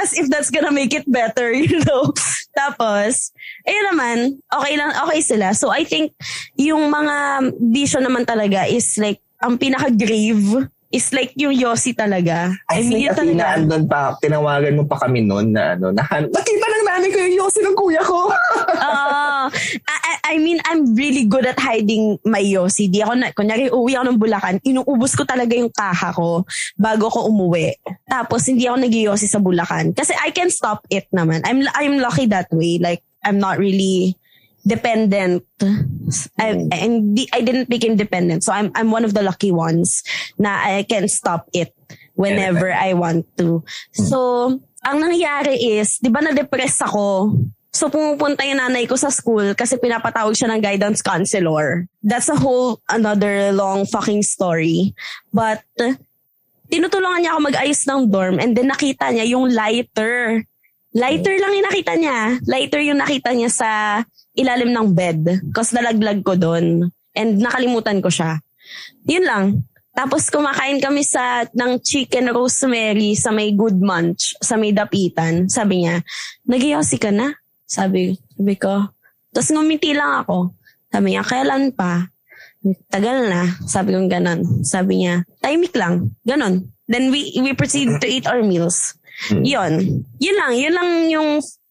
D: as if that's gonna make it better, you know. Tapos, ayun naman, okay lang, okay sila. So I think yung mga bisyo naman talaga is like, ang pinaka-grave is like yung Yossi talaga.
E: I think
D: yun
E: Athena, andun pa, tinawagan mo pa kami noon na ano, na, nakita ng nanay ko yung yosi ng kuya ko.
D: Oo. I, I- I mean, I'm really good at hiding my Yossi. Di ako na, kunyari, uwi ako ng Bulacan, inuubos ko talaga yung kaha ko bago ko umuwi. Tapos, hindi ako nag sa Bulacan. Kasi I can stop it naman. I'm, I'm lucky that way. Like, I'm not really dependent. I, and di- I didn't become dependent. So, I'm, I'm one of the lucky ones na I can stop it whenever I want to. So, ang nangyari is, di ba na-depress ako So pumupunta yung nanay ko sa school kasi pinapatawag siya ng guidance counselor. That's a whole another long fucking story. But tinutulungan niya ako mag-ayos ng dorm and then nakita niya yung lighter. Lighter lang yung nakita niya. Lighter yung nakita niya sa ilalim ng bed. Kasi nalaglag ko doon. And nakalimutan ko siya. Yun lang. Tapos kumakain kami sa ng chicken rosemary sa may good munch, sa may dapitan. Sabi niya, nagiyosi ka na? Sabi, sabi ko. Tapos ngumiti lang ako. Sabi niya, kailan pa? Tagal na. Sabi ko ganon. Sabi niya, timing lang. Ganon. Then we we proceed to eat our meals. Yun. Yun lang. Yun lang yung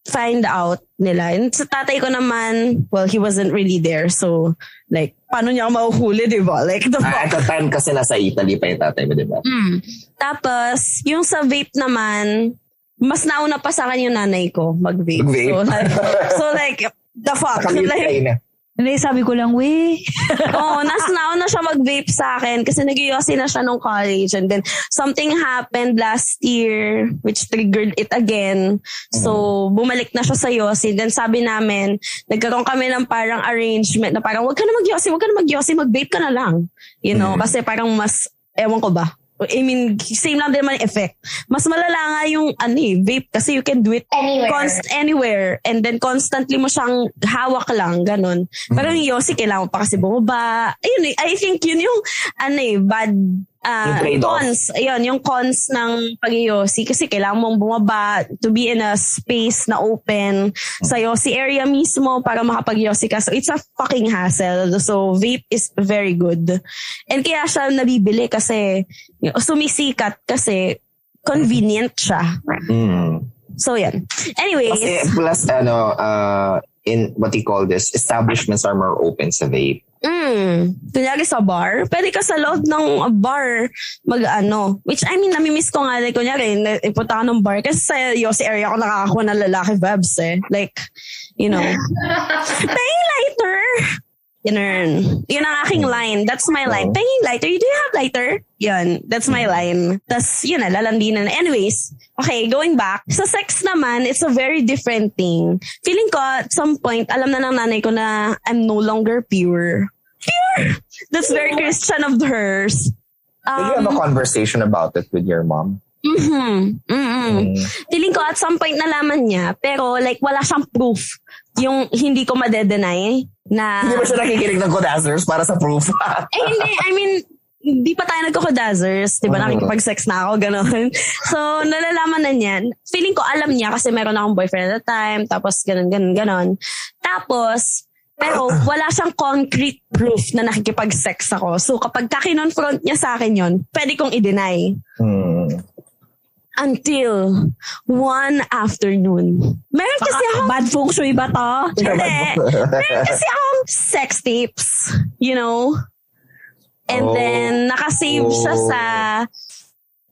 D: find out nila. And sa tatay ko naman, well, he wasn't really there. So, like, paano niya ako mahuhuli, di ba? Like, the
E: Ah, at the time kasi nasa Italy pa yung tatay mo, di ba?
D: Mm. Tapos, yung sa vape naman, mas nauna pa sa akin yung nanay ko mag-vape.
E: Mag-vape?
D: So, like, so, like the fuck?
E: Kami
D: Like,
E: na.
C: Hindi, sabi ko lang, we.
D: Oo, nas nauna siya mag-vape sa akin kasi nag na siya nung college and then something happened last year which triggered it again. So, bumalik na siya sa Yossi. Then sabi namin, nagkaroon kami ng parang arrangement na parang wag ka na mag-Yossi, wag ka na mag-Yossi, mag-vape ka na lang. You know, kasi parang mas, ewan ko ba, I mean, same lang din naman yung effect. Mas malala nga yung ano eh, vape kasi you can do it
A: Anywhere.
D: const anywhere and then constantly mo siyang hawak lang, ganun. Pero yung Yossi, kailangan mo pa kasi bumaba. Ayun eh, I think yun yung ano eh, bad ah,
E: Yung trade-off.
D: cons. Ayun, yung cons ng pag kasi kailangan mong bumaba to be in a space na open sa Yossi area mismo para makapag Yossi ka. So it's a fucking hassle. So vape is very good. And kaya siya nabibili kasi sumisikat kasi convenient siya.
E: Mm.
D: So yan. Anyways,
E: Kasi plus ano, uh, in what you call this, establishments are more open sa vape.
D: mm, kunyari sa bar, pwede ka sa loob ng bar mag ano. Which I mean, namimiss ko nga, like, kunyari, ipunta ka ng bar kasi sa Yossi area ako nakakakuha ng lalaki vibes eh. Like, you know, paying lighter. Yun, yun ang aking line. That's my line. Paying lighter. Do you have lighter? Yun. That's my line. Tapos, yun na, lalandinan na. Anyways, okay, going back. Sa sex naman, it's a very different thing. Feeling ko, at some point, alam na ng nanay ko na I'm no longer pure. Pure! That's very Christian of hers.
E: Did you have a
D: Um,
E: conversation about it with your mom?
D: Mhm, mhm.
E: Mm.
D: Feeling ko at some point nalaman niya, pero like wala siyang proof. Yung hindi ko madedenay na...
E: Hindi ba siya nakikinig ng Kodazers para sa proof?
D: Eh hindi, I mean, di pa tayo nagko-kodazers, di ba?
E: Mm.
D: Nakikipag-sex na ako, gano'n. So, nalalaman na niyan. Feeling ko alam niya kasi meron akong boyfriend at the time, tapos gano'n, gano'n, gano'n. Tapos, pero wala siyang concrete proof na nakikipag-sex ako. So, kapag kakinonfront niya sa akin yon pwede kong i-deny.
E: Hmm.
D: Until one afternoon. Meron kasi ako
C: Bad feng shui ba to?
D: Hindi. Meron kasi akong sex tapes, you know? And
E: Oh.
D: then, nakasave siya
E: Oh.
D: sa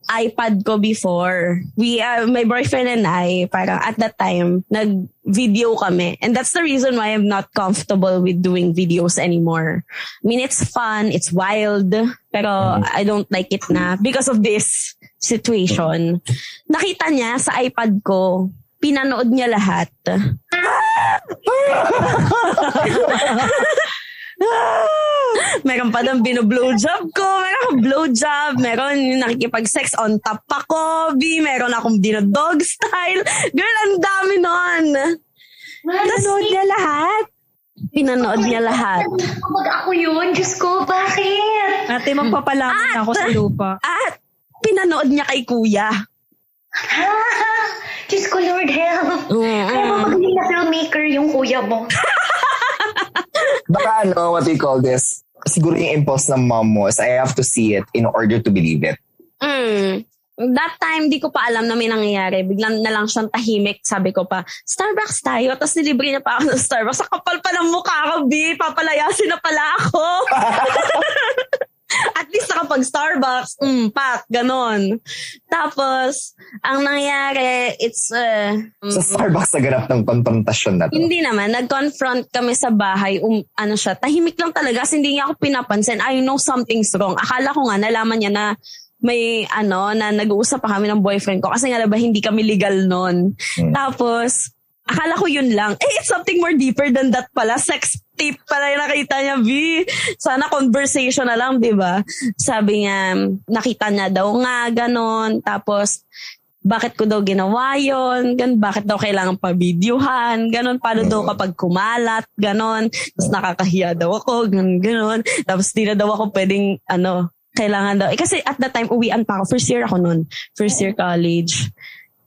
D: iPad ko before. We, uh, my boyfriend and I, parang at that time, nag-video kami. And that's the reason why I'm not comfortable with doing videos anymore. I mean, it's fun, it's wild, pero I don't like it na because of this situation. Nakita niya sa iPad ko, pinanood niya lahat. meron pa doon bino-blowjob ko, meron akong blowjob, meron yung nakikipag-sex on top ako, B, meron akong dino-dog style. Girl, ang dami nun.
C: Nanood niya lahat.
D: Pinanood niya lahat.
A: Kapag ako yun, Diyos ko, bakit?
C: Ate, magpapalaman ako sa lupa.
D: At pinanood niya kay kuya.
A: Ha? Diyos ko, Lord help. Kaya mo magaling na filmmaker yung kuya mo.
E: Baka ano, what do you call this? Siguro yung impulse ng mom mo is I have to see it in order to believe it.
D: Mm. That time, di ko pa alam na may nangyayari. Biglang na lang siyang tahimik. Sabi ko pa, Starbucks tayo. Tapos nilibre niya pa ako ng Starbucks. Sa kapal pa ng mukha ko, B. Papalayasin na pala ako. At least nakapag Starbucks, mm, pak, ganon. Tapos, ang nangyari, it's, uh,
E: Sa Starbucks sa ganap ng konfrontasyon na to.
D: hindi naman, nag-confront kami sa bahay, um, ano siya, tahimik lang talaga, kasi hindi niya ako pinapansin. I know something's wrong. Akala ko nga, nalaman niya na may ano, na nag-uusap pa kami ng boyfriend ko kasi nga ba hindi kami legal noon.
E: Hmm.
D: Tapos, akala ko yun lang. Eh, it's something more deeper than that pala. Sex tape pala yung nakita niya, B. Sana conversation na lang, di ba? Sabi niya, nakita niya daw nga, ganon. Tapos, bakit ko daw ginawa yun, gan, bakit daw kailangan pa-videohan, ganon, paano daw kapag kumalat, ganon, tapos nakakahiya daw ako, ganon, ganon, tapos di na daw ako pwedeng, ano, kailangan daw, eh, kasi at that time, uwian pa ako, first year ako nun, first year college.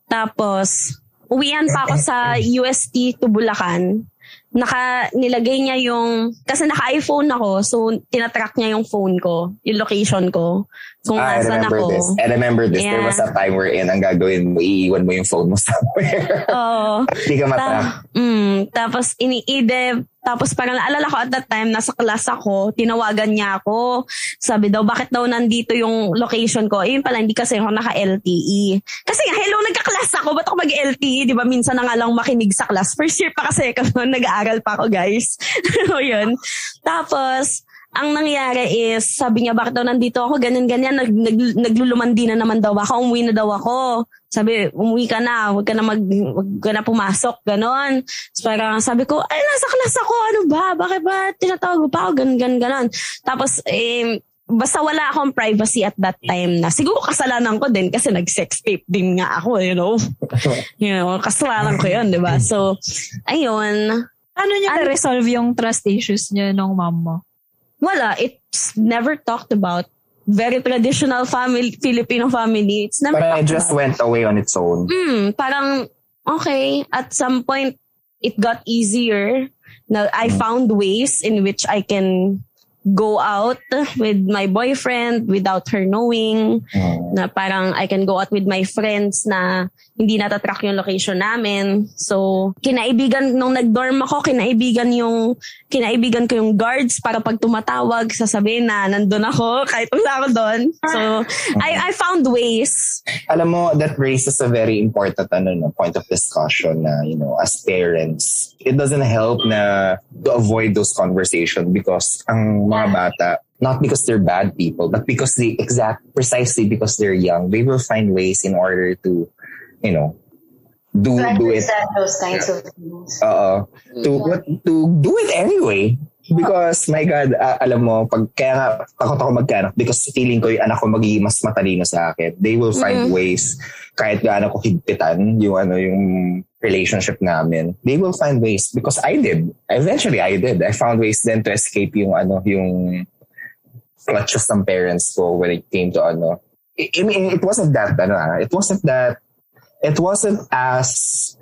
D: Tapos, uwian pa ako sa UST to Bulacan, naka nilagay niya yung kasi naka iPhone ako so tinatrack niya yung phone ko yung location ko kung
E: Ah, I remember
D: ako
E: this. I remember this. There
D: Yeah.
E: was a time wherein ang gagawin mo, iiwan mo yung phone mo somewhere.
D: Oo.
E: Hindi ka matrack.
D: Ta- mm, tapos iniide, tapos parang naalala ko at that time, nasa class ako, tinawagan niya ako. Sabi daw, bakit daw nandito yung location ko? Eh, yun pala, hindi kasi ako naka-LTE. Kasi nga, hello, nagka-class ako, ba't ako mag-LTE? Di ba, minsan na nga lang makinig sa class. First year pa kasi ako, nag-aaral pa ako, guys. o yun. Tapos, ang nangyari is, sabi niya, bakit daw nandito ako, ganyan-ganyan, nag, nag, naglulumandi na naman daw ako, umuwi na daw ako. Sabi, umuwi ka na, huwag ka na, mag, huwag ka na pumasok, ganon. So, parang sabi ko, ay, nasa class ako, ano ba? Bakit ba tinatawag pa ako, ganon, ganon. Tapos, eh, basta wala akong privacy at that time na. Siguro kasalanan ko din kasi nag-sex tape din nga ako, you know. you know, kasalanan ko yun, di ba? So, ayun.
C: Ano niyo
D: Ano-
C: na-resolve yung trust issues niyo nung mom mo?
D: wala, it's never talked about. Very traditional family, Filipino family. It's never
E: But it just
D: about.
E: went away on its own.
D: Hmm, parang, okay, at some point, it got easier. Na I found ways in which I can go out with my boyfriend without her knowing.
E: Mm.
D: Na parang I can go out with my friends na hindi natatrack yung location namin. So, kinaibigan, nung nag-dorm ako, kinaibigan yung, kinaibigan ko yung guards para pag tumatawag, sasabihin na nandun ako kahit wala ako doon. So, I, I found ways.
E: Alam mo, that raises a very important ano, no, point of discussion na, you know, as parents, it doesn't help na to avoid those conversations because ang mga bata, not because they're bad people, but because they exact, precisely because they're young, they will find ways in order to, you know, do,
A: To
E: do it
A: those kinds of things.
E: Oo. to what to do it anyway. Because, my God, ah, alam mo, pag, kaya nga, takot ako magkaanak because feeling ko yung anak ko magiging mas matalino sa akin. They will find ways, kahit gaano ko higpitan yung, ano, yung relationship namin. They will find ways because I did. Eventually, I did. I found ways then to escape yung, ano, yung clutches ng parents ko when it came to, ano, I, I mean, it wasn't that, ano, ah, it wasn't that, it wasn't as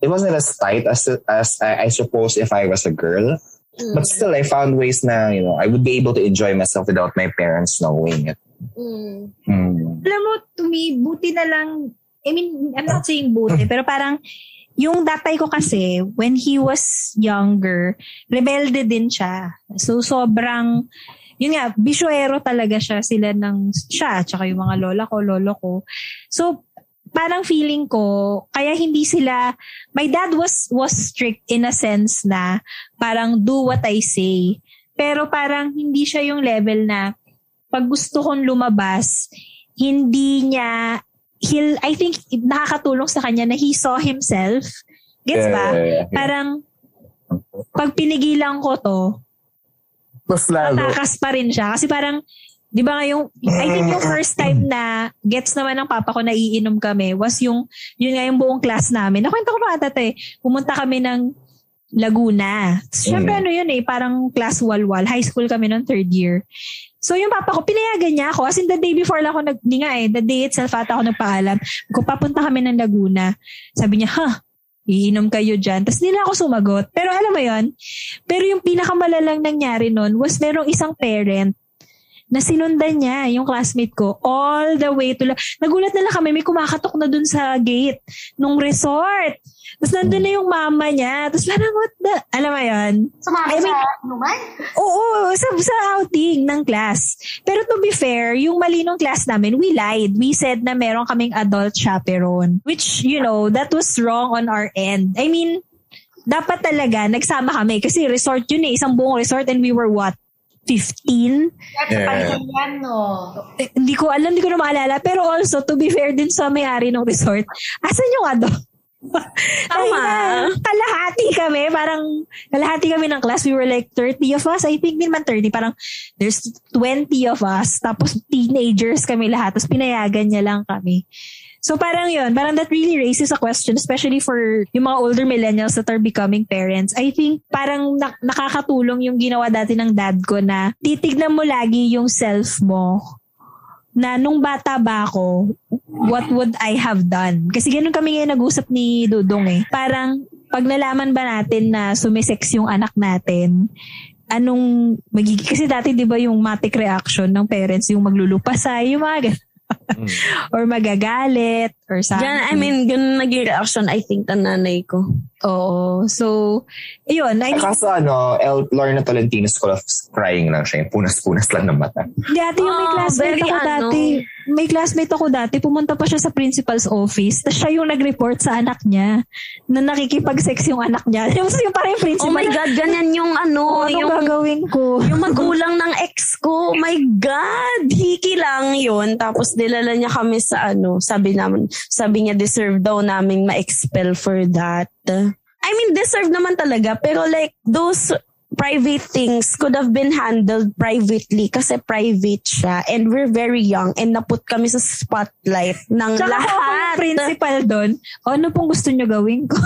E: it wasn't as tight as as I, I suppose if I was a girl. But still, I found ways na, you know, I would be able to enjoy myself without my parents knowing it. Mm.
C: Alam mo, to me, buti na lang, I mean, I'm not saying buti, pero parang, yung tatay ko kasi, when he was younger, rebelde din siya. So, sobrang, yun nga, bisyuero talaga siya, sila ng, siya, tsaka yung mga lola ko, lolo ko. So, parang feeling ko, kaya hindi sila, my dad was, was strict in a sense na, parang do what I say. Pero parang hindi siya yung level na, pag gusto kong lumabas, hindi niya, he'll, I think, nakakatulong sa kanya na he saw himself. Gets ba?
E: Yeah, yeah, yeah.
C: Parang, pag pinigilan ko to,
E: Mas lalo.
C: tatakas pa rin siya. Kasi parang, di ba nga yung, I think yung first time na gets naman ng papa ko na iinom kami was yung, yun nga yung buong class namin. Nakwento ko pa ata eh. Pumunta kami ng Laguna. Siyempre
E: Mm.
C: ano yun eh, parang class walwal. High school kami noong third year. So yung papa ko, pinayagan niya ako. As in the day before lang ako nag, hindi nga eh, the day itself ata ako nagpaalam. Kung papunta kami ng Laguna, sabi niya, ha, iinom kayo dyan. Tapos na ako sumagot. Pero alam mo yon pero yung pinakamalalang nangyari nun was merong isang parent na sinundan niya yung classmate ko all the way to... La- Nagulat na lang kami, may kumakatok na dun sa gate nung resort. Tapos nandun na yung mama niya. Tapos parang, what the... Alam mo yun?
A: Sumama
C: I mean-
A: sa inuman?
C: Oo, sa, sa outing ng class. Pero to be fair, yung mali nung class namin, we lied. We said na meron kaming adult chaperone. Which, you know, that was wrong on our end. I mean, dapat talaga, nagsama kami. Kasi resort yun eh, isang buong resort and we were what? 15?
A: That's
E: Yeah.
A: yeah. yan, no?
C: Eh, hindi ko alam, hindi ko na maalala. Pero also, to be fair din sa may-ari ng resort, asan yung adult?
D: Tama.
C: Kalahati kami. Parang, kalahati kami ng class. We were like 30 of us. I think din man 30. Parang, there's 20 of us. Tapos, teenagers kami lahat. Tapos, pinayagan niya lang kami. So parang yun, parang that really raises a question, especially for yung mga older millennials that are becoming parents. I think parang na- nakakatulong yung ginawa dati ng dad ko na titignan mo lagi yung self mo na nung bata ba ako, what would I have done? Kasi ganun kami ngayon nag-usap ni Dudong eh. Parang pag nalaman ba natin na sumisex yung anak natin, anong magiging, kasi dati di ba yung matic reaction ng parents, yung maglulupasay, yung mga ganun. or magagalit or something.
D: Yan, I mean, ganun naging reaction, I think, ng nanay ko.
C: Oo. So, yun. I mean,
E: Kaso ano, El, Lorna Tolentino School of Crying lang siya. Yung punas-punas lang ng mata.
C: dati yung may
D: Oh,
C: classmate ako
D: ano.
C: dati. May classmate ako dati. Pumunta pa siya sa principal's office. Tapos siya yung nag-report sa anak niya na nakikipag-sex yung anak niya. Yung, yung parang yung principal.
D: Oh my God, ganyan yung ano,
C: Ano
D: yung
C: gagawin ko?
D: yung magulang ng ex ko. Oh my God! Hiki lang yun. Tapos dilala niya kami sa ano, sabi naman, sabi niya deserve daw namin ma-expel for that. I mean, deserve naman talaga. Pero like, those private things could have been handled privately kasi private siya and we're very young and naput kami sa spotlight ng
C: ako yung
D: lahat.
C: principal doon. O, ano pong gusto nyo gawin ko?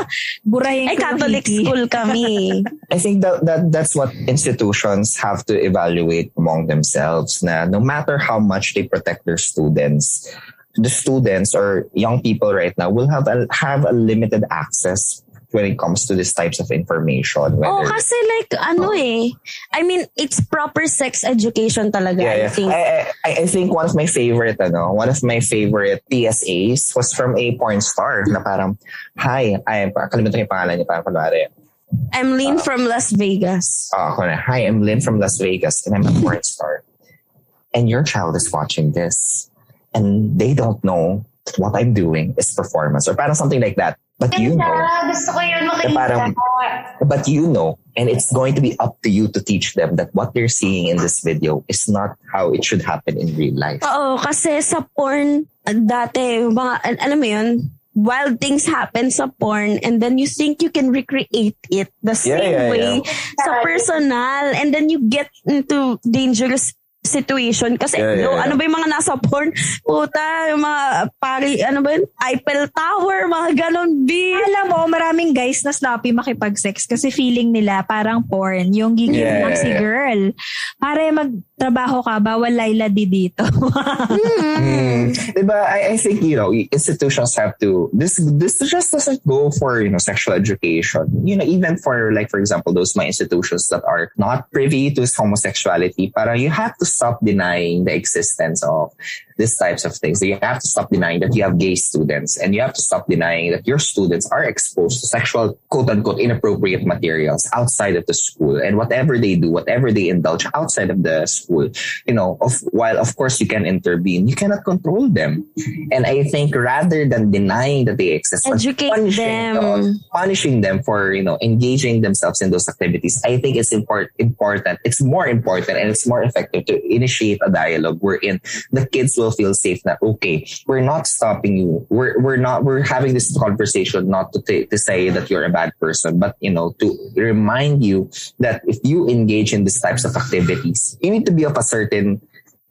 C: Burahin
D: Ay,
C: ko
D: Catholic
C: hiki.
D: school kami.
E: I think that, that that's what institutions have to evaluate among themselves na no matter how much they protect their students, the students or young people right now will have a, have a limited access when it comes to these types of information.
D: Oh,
E: whether-
D: kasi like, ano eh. I mean, it's proper sex education talaga,
E: yeah,
D: I think.
E: I, I, I think one of my favorite, ano, one of my favorite PSAs was from a porn star na parang, hi, ay, kalimutan yung pangalan niya, parang kunwari,
D: I'm Lynn from Las Vegas.
E: uh, hi, I'm Lynn from Las Vegas and I'm a porn star. And your child is watching this and they don't know what I'm doing is performance or parang something like that. But you know.
A: Gusto ko yun
E: eh, parang,
A: makita.
E: but you know, and it's going to be up to you to teach them that what they're seeing in this video is not how it should happen in real life.
D: Oo, kasi sa porn, dati, mga, al- alam mo yun, wild things happen sa porn and then you think you can recreate it the same
E: yeah,
D: way sa personal and then you get into dangerous situation kasi
E: Yeah, yeah, yeah.
D: ano ba yung mga nasa porn puta yung mga pari ano ba yun Eiffel Tower mga ganon B
C: Alam mo, maraming guys na sloppy makipag-sex kasi feeling nila parang porn. Yung gigil
E: Yeah,
C: lang
E: yeah,
C: si girl. Para magtrabaho ka, bawal Laila di dito.
E: Mm. Diba, I, I think, you know, institutions have to, this, this just doesn't go for, you know, sexual education. You know, even for, like, for example, those my institutions that are not privy to homosexuality, para you have to stop denying the existence of these types of things. You have to stop denying that you have gay students and you have to stop denying that your students are exposed to sexual, quote unquote, inappropriate materials outside of the school and whatever they do, whatever they indulge outside of the school, you know, of, while of course you can intervene, you cannot control them. And I think rather than denying that they exist,
D: Educate
E: punishing,
D: them.
E: uh, punishing them for, you know, engaging themselves in those activities, I think it's import, important. It's more important and it's more effective to initiate a dialogue wherein the kids will feel safe that, okay, we're not stopping you. We're, we're not, we're having this conversation not to, t- to say that you're a bad person, but, you know, to remind you that if you engage in these types of activities, you need to be of a certain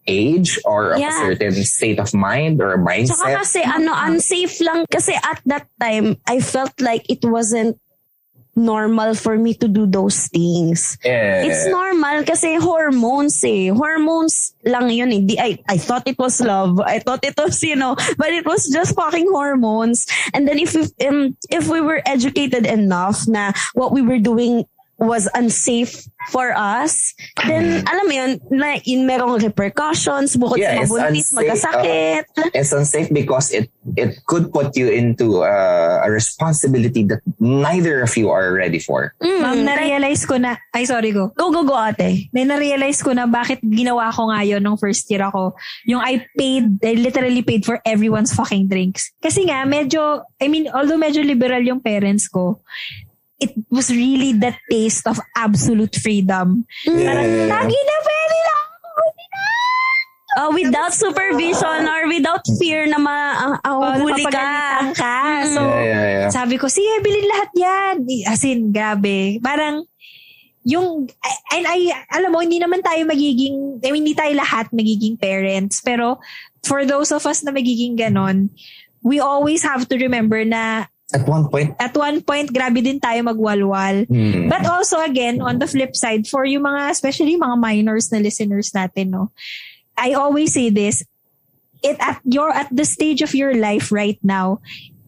E: age or of
D: Yeah.
E: a certain state of mind or mindset.
D: Tsaka kasi ano, unsafe lang. Kasi at that time, I felt like it wasn't normal for me to do those things.
E: Yeah.
D: It's normal kasi hormones eh. Hormones lang yun eh. Di, I, I thought it was love. I thought it was, you know, but it was just fucking hormones. And then if we, um, if we were educated enough na what we were doing was unsafe for us, then alam mo yun, na, yun merong repercussions, bukod
E: Yeah,
D: sa mabuntis,
E: unsafe,
D: magkasakit.
E: it's unsafe because it it could put you into uh, a responsibility that neither of you are ready for.
D: Mm,
C: Ma'am, na-realize ko na, ay sorry go.
D: go, go, go ate.
C: May na-realize ko na bakit ginawa ko nga yun nung first year ako. Yung I paid, I literally paid for everyone's fucking drinks. Kasi nga, medyo, I mean, although medyo liberal yung parents ko, it was really the taste of absolute freedom. Parang, lagi na pwede lang ako, pwede na!
D: Oh, without supervision or without fear na ma uh, huli ka.
C: ka. So,
E: Yeah, yeah, yeah.
C: sabi ko, sige, bilhin lahat yan. As in, grabe. Parang, yung, and I, alam mo, hindi naman tayo magiging, I mean, hindi tayo lahat magiging parents. Pero, for those of us na magiging ganon, we always have to remember na
E: At one point,
C: at one point, grabe din tayo magwalwal.
E: hmm,
C: But also again, on the flip side, for yung mga, especially mga minors na listeners natin, no, I always say this, it at your, at the stage of your life right now,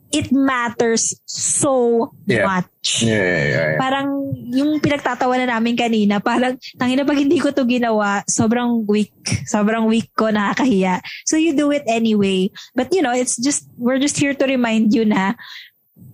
C: it matters so
E: Yeah.
C: much.
E: yeah, yeah, yeah, yeah.
C: Parang yung pinagtatawanan namin kanina, parang tangina pag hindi ko to ginawa, sobrang weak. Sobrang weak ko, nakakahiya. So you do it anyway. But you know, it's just, we're just here to remind you na,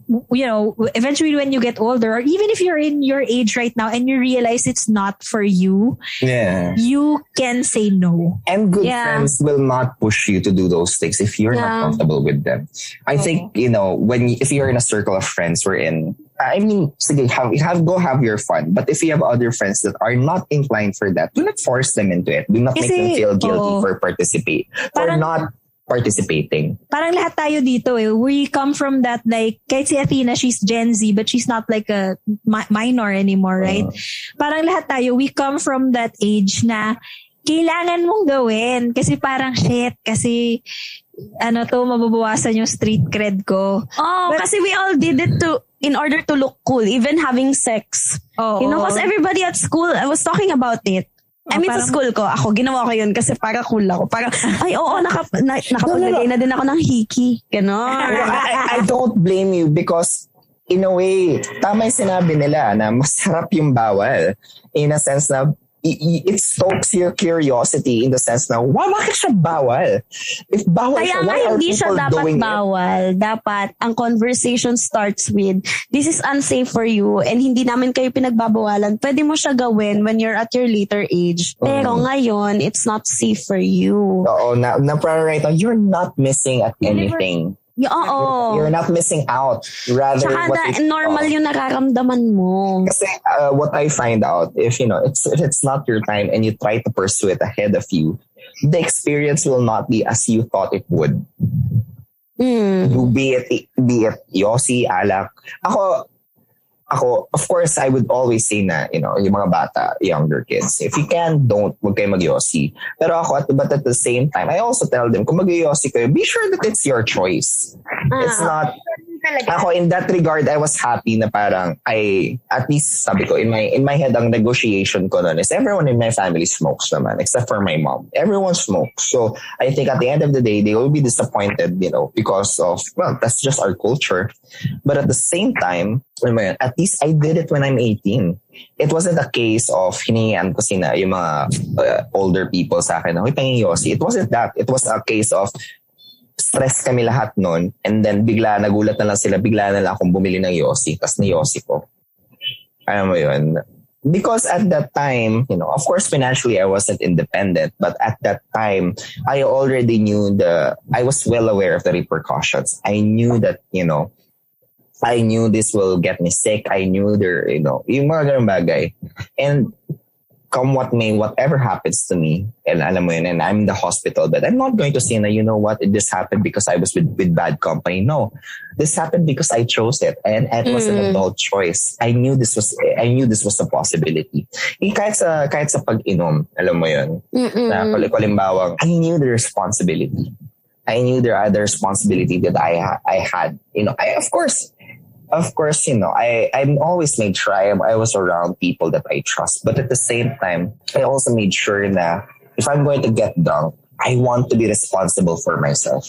C: you know, eventually when you get older, or even if you're in your age right now and you realize it's not for you,
E: yeah.
C: you can say no.
E: And good
D: Yeah.
E: friends will not push you to do those things if you're
D: Yeah.
E: not comfortable with them. I oh. think, you know, when if you're in a circle of friends we're in, I mean, sige, have, have, go have your fun. But if you have other friends that are not inclined for that, do not force them into it. Do not make them feel guilty
C: oo.
E: for participate, for not participating.
C: parang lahat tayo dito eh. We come from that like, kahit si Athena, she's Gen Z, but she's not like a mi- minor anymore, right? Parang lahat tayo, we come from that age na kailangan mong gawin. Kasi parang shit, kasi ano to, mababawasan yung street cred ko.
D: Oh,
C: But-
D: kasi we all did it to in order to look cool, even having sex.
C: Oo.
D: You know, because everybody at school, I was talking about it. I mean, sa school ko, ako, ginawa ko yun kasi para cool ako. Parang, ay, oo, naka, na, nakapaglagay na din ako ng hiki. Ganon.
E: I, I- I don't blame you because in a way, tama yung sinabi nila na masarap yung bawal. In a sense na it stokes your curiosity in the sense na, wow, bakit siya bawal? If bawal
D: Kaya
E: siya,
D: nga
E: why are
D: hindi siya
E: people
D: dapat
E: doing it?
D: bawal. Dapat ang conversation starts with, this is unsafe for you and hindi namin kayo pinagbabawalan. Pwede mo siya gawin when you're at your later age. Pero ngayon, it's not safe for you.
E: Oo, na, na parang right now, you're not missing at anything.
D: Y- Oo.
E: You're not missing out. Rather,
D: Tsaka
E: what
D: na, normal yung nararamdaman mo.
E: Kasi uh, what I find out, if you know, it's if it's not your time and you try to pursue it ahead of you, the experience will not be as you thought it would.
D: Mm.
E: Be it be it Yossi, Alak. Ako, ako, of course, I would always say na, you know, yung mga bata, younger kids, if you can, don't, huwag kayo mag-Yossi. Pero ako, at, but at the same time, I also tell them, kung mag-Yossi kayo, be sure that it's your choice. It's
D: Ah.
E: Not, ako in that regard I was happy na parang I at least sabi ko in my in my head ang negotiation ko noon is everyone in my family smokes naman except for my mom. Everyone smokes. So I think at the end of the day they will be disappointed you know because of well that's just our culture. But at the same time at least I did it when I'm 18 it wasn't a case of hiningian ko sina yung mga uh, older people sa akin na, "Uy, panging Yossi." it wasn't that. It was a case of stress kami lahat nun. And then bigla, nagulat na lang sila, bigla na lang akong bumili ng Yossi. Tapos ni Yossi ko. Alam mo yun? Because at that time, you know, of course financially I wasn't independent, but at that time, I already knew the, I was well aware of the repercussions. I knew that, you know, I knew this will get me sick. I knew there, you know, yung mga ganun bagay. And come what may, whatever happens to me, and alam mo yun, and I'm in the hospital, but I'm not going to say na, you know what, this happened because I was with, with bad company. No, this happened because I chose it, and it was an
D: Mm.
E: adult choice. I knew this was, I knew this was a possibility. Eh, kahit sa, kahit sa pag-inom, alam mo yun,
D: Mm-mm.
E: na I knew the responsibility. I knew there are the responsibility that I ha- I had. You know, I of course, of course, you know, I I'm always made sure I, I was around people that I trust. But at the same time, I also made sure that if I'm going to get drunk, I want to be responsible for myself.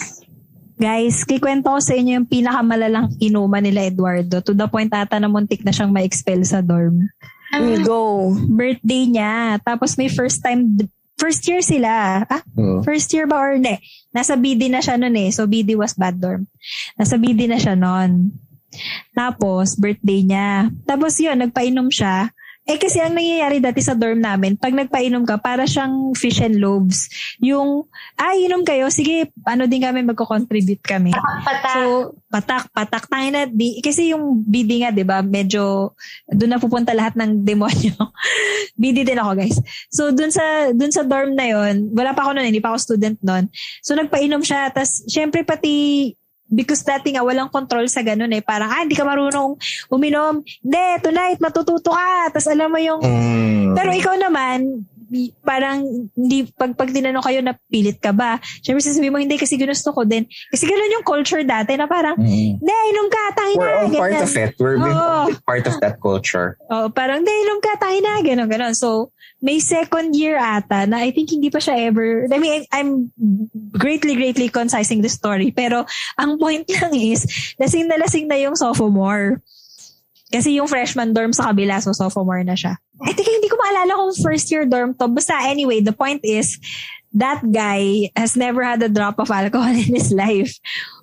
C: Guys, kikwento ko sa inyo yung pinakamalalang inuman nila Eduardo to the point ata na muntik na siyang ma-expel sa dorm.
D: Mm, Go.
C: Birthday niya. Tapos may first time, first year sila. Ah,
E: Hmm.
C: first year ba or hindi? Nasa BD na siya noon eh. So BD was bad dorm. Nasa BD na siya noon. Tapos birthday niya. Tapos yun, nagpainom siya. Eh kasi ang nangyayari dati sa dorm namin, pag nagpainom ka, para siyang fish and loaves. Yung, ah, inom kayo, sige, ano din kami, magko-contribute kami.
A: Patak.
C: So, patak, patak tayo na. Di, kasi yung BD nga, di ba, medyo, doon na pupunta lahat ng demonyo. BD din ako, guys. So, doon sa, doon sa dorm na yon wala pa ako noon, hindi pa ako student noon. So, nagpainom siya. Tapos, syempre, pati, because dati nga walang control sa ganun eh. Parang, ah, hindi ka marunong uminom. Hindi, tonight, matututo ka. Tapos alam mo yung,
E: Mm.
C: pero ikaw naman, parang hindi pag pag tinanong kayo na pilit ka ba syempre sasabihin mo hindi kasi ginusto ko din kasi ganun yung culture dati na parang
E: Mm.
C: hindi inom ka tayo
E: We're
C: na
E: all part
C: ganyan.
E: of it. We're
C: Oo.
E: part of that culture.
C: Oh, parang hindi inom ka tayo na ganun ganun so may second year ata na I think hindi pa siya ever I mean I'm greatly greatly concising the story pero ang point lang is lasing na lasing na yung sophomore kasi yung freshman dorm sa kabila, so sophomore na siya. I think hindi ko maalala kung first year dorm to. Basta anyway, the point is, that guy has never had a drop of alcohol in his life.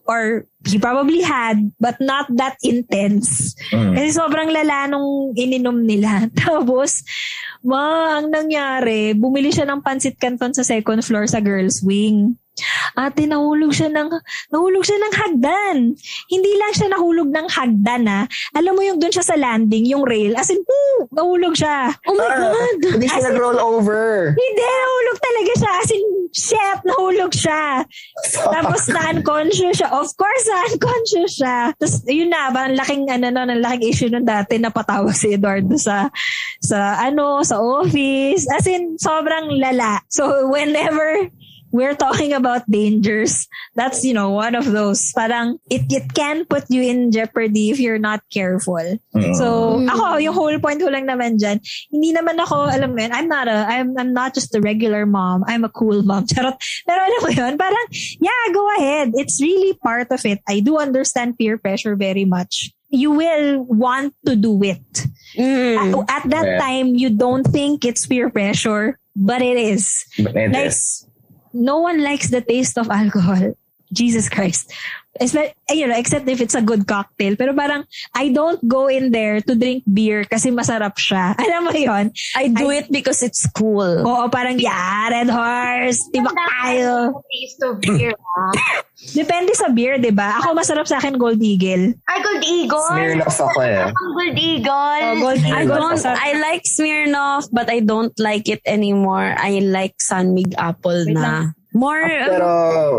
C: Or he probably had, but not that intense.
E: Mm.
C: Kasi sobrang lala nung ininom nila. Tapos, ma, ang nangyari, bumili siya ng pansit canton sa second floor sa girls wing. Ate, nahulog siya ng, nahulog siya ng hagdan. Hindi lang siya nahulog ng hagdan, ha. Alam mo yung doon siya sa landing, yung rail. As in, poo, nahulog siya.
D: Oh my
E: Ah,
D: God!
E: Hindi siya nag-roll over.
C: Hindi, nahulog talaga siya. As in, chef, nahulog siya. Tapos na-unconscious siya. Of course, na-unconscious siya. Tapos, yun na, ba, ang laking, ano, no, ang laking issue nun dati, napatawag si Eduardo sa, sa, ano, sa office. As in, sobrang lala. So, whenever we're talking about dangers, that's, you know, one of those. Parang, it, it can put you in jeopardy if you're not careful.
E: Mm.
C: So, ako, yung whole point ko lang naman dyan, hindi naman ako, alam mo yun, I'm not a, I'm, I'm not just a regular mom. I'm a cool mom. Charot. Pero alam mo yun, parang, yeah, go ahead. It's really part of it. I do understand peer pressure very much. You will want to do it.
D: Mm.
C: At, at that
E: Yeah.
C: time, you don't think it's peer pressure, but it is.
E: But it
C: Like-
E: is.
C: No one likes the taste of alcohol. Jesus Christ. Eh, you know, except if it's a good cocktail. Pero parang, I don't go in there to drink beer kasi masarap siya. Alam mo yon
D: I do
C: I-
D: it because it's cool.
C: Oo, parang, yeah, Red Horse, tibak tayo.
A: Taste of beer, ha?
C: Depende sa beer, di ba? Ako masarap sa akin Gold Eagle.
A: Ay, Gold Eagle.
E: Smirnoff ako eh.
A: Gold Eagle.
C: Oh, Gold Eagle.
D: I don't. I like Smirnoff, but I don't like it anymore. I like Sunmig Apple
C: Wait
D: na. More, ah,
E: Pero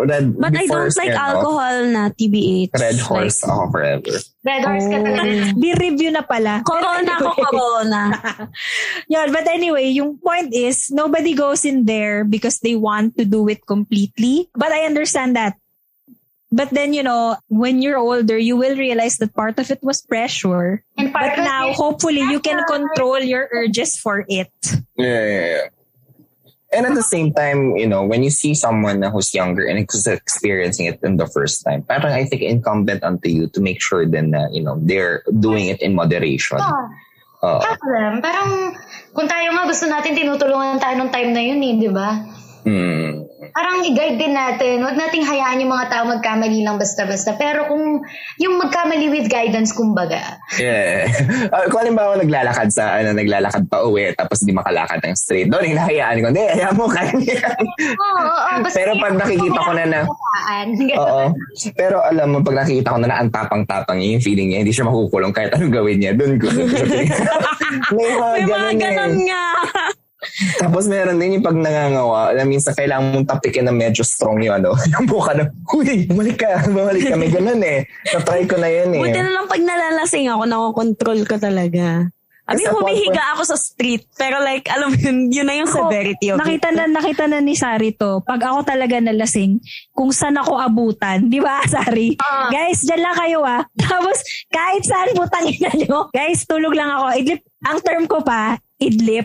E: red,
D: but I don't like
E: Smirnoff, uh,
D: alcohol na TBH.
E: Red horse
D: Like,
E: ako forever.
A: Red Horse ka
D: Oh.
A: talaga.
C: Beer review na pala.
D: corona ko, corona.
C: Yun, but anyway, yung point is, nobody goes in there because they want to do it completely. But I understand that. But then, you know, when you're older, you will realize that part of it was pressure.
A: And part
C: But
A: of
C: now,
A: it-
C: hopefully, you can control your urges for it.
E: Yeah, yeah, yeah. And at the same time, you know, when you see someone who's younger and who's experiencing it in the first time, parang I think incumbent onto you to make sure then na, you know, they're doing it in moderation.
A: Oh,
E: Oo.
A: problem. Parang, kung tayo nga gusto natin, tinutulungan tayo nung time na yun eh, di ba?
E: Mm.
A: Parang i-guide din natin. Huwag nating hayaan yung mga tao magkamali lang basta-basta. Pero kung yung magkamali with guidance, kumbaga.
E: Yeah. Uh, kung halimbawa naglalakad sa, ano, naglalakad pa uwi, tapos di makalakad ng straight, doon hinahayaan ko, hindi, hayaan mo, kaya.
A: Oo, oo, oo.
E: Pero pag nakikita ko na na, oo. Pero alam mo, pag nakikita ko na na ang tapang-tapang niya, yung feeling niya, hindi siya makukulong kahit anong gawin niya, doon ko. May mga
D: May mga
E: ganun eh.
D: ganon nga.
E: Tapos meron din yung pag nangangawa, alam minsan kailangan mong tapikin na medyo strong yung ano, yung buka na, huy, bumalik ka, bumalik ka. May ganun eh. Na-try ko na yun eh.
D: Buti na lang pag nalalasing ako, nakokontrol ko talaga. I mean, humihiga ako sa street. Pero like, alam mo yun, yun na yung
C: Ako,
D: severity of
C: nakita
D: it.
C: na nakita na ni Sari to. Pag ako talaga nalasing, kung saan ako abutan, di ba, Sari? Guys, dyan lang kayo ah. Tapos, kahit saan putang ina nyo. Guys, tulog lang ako. Idlip, ang term ko pa, idlip.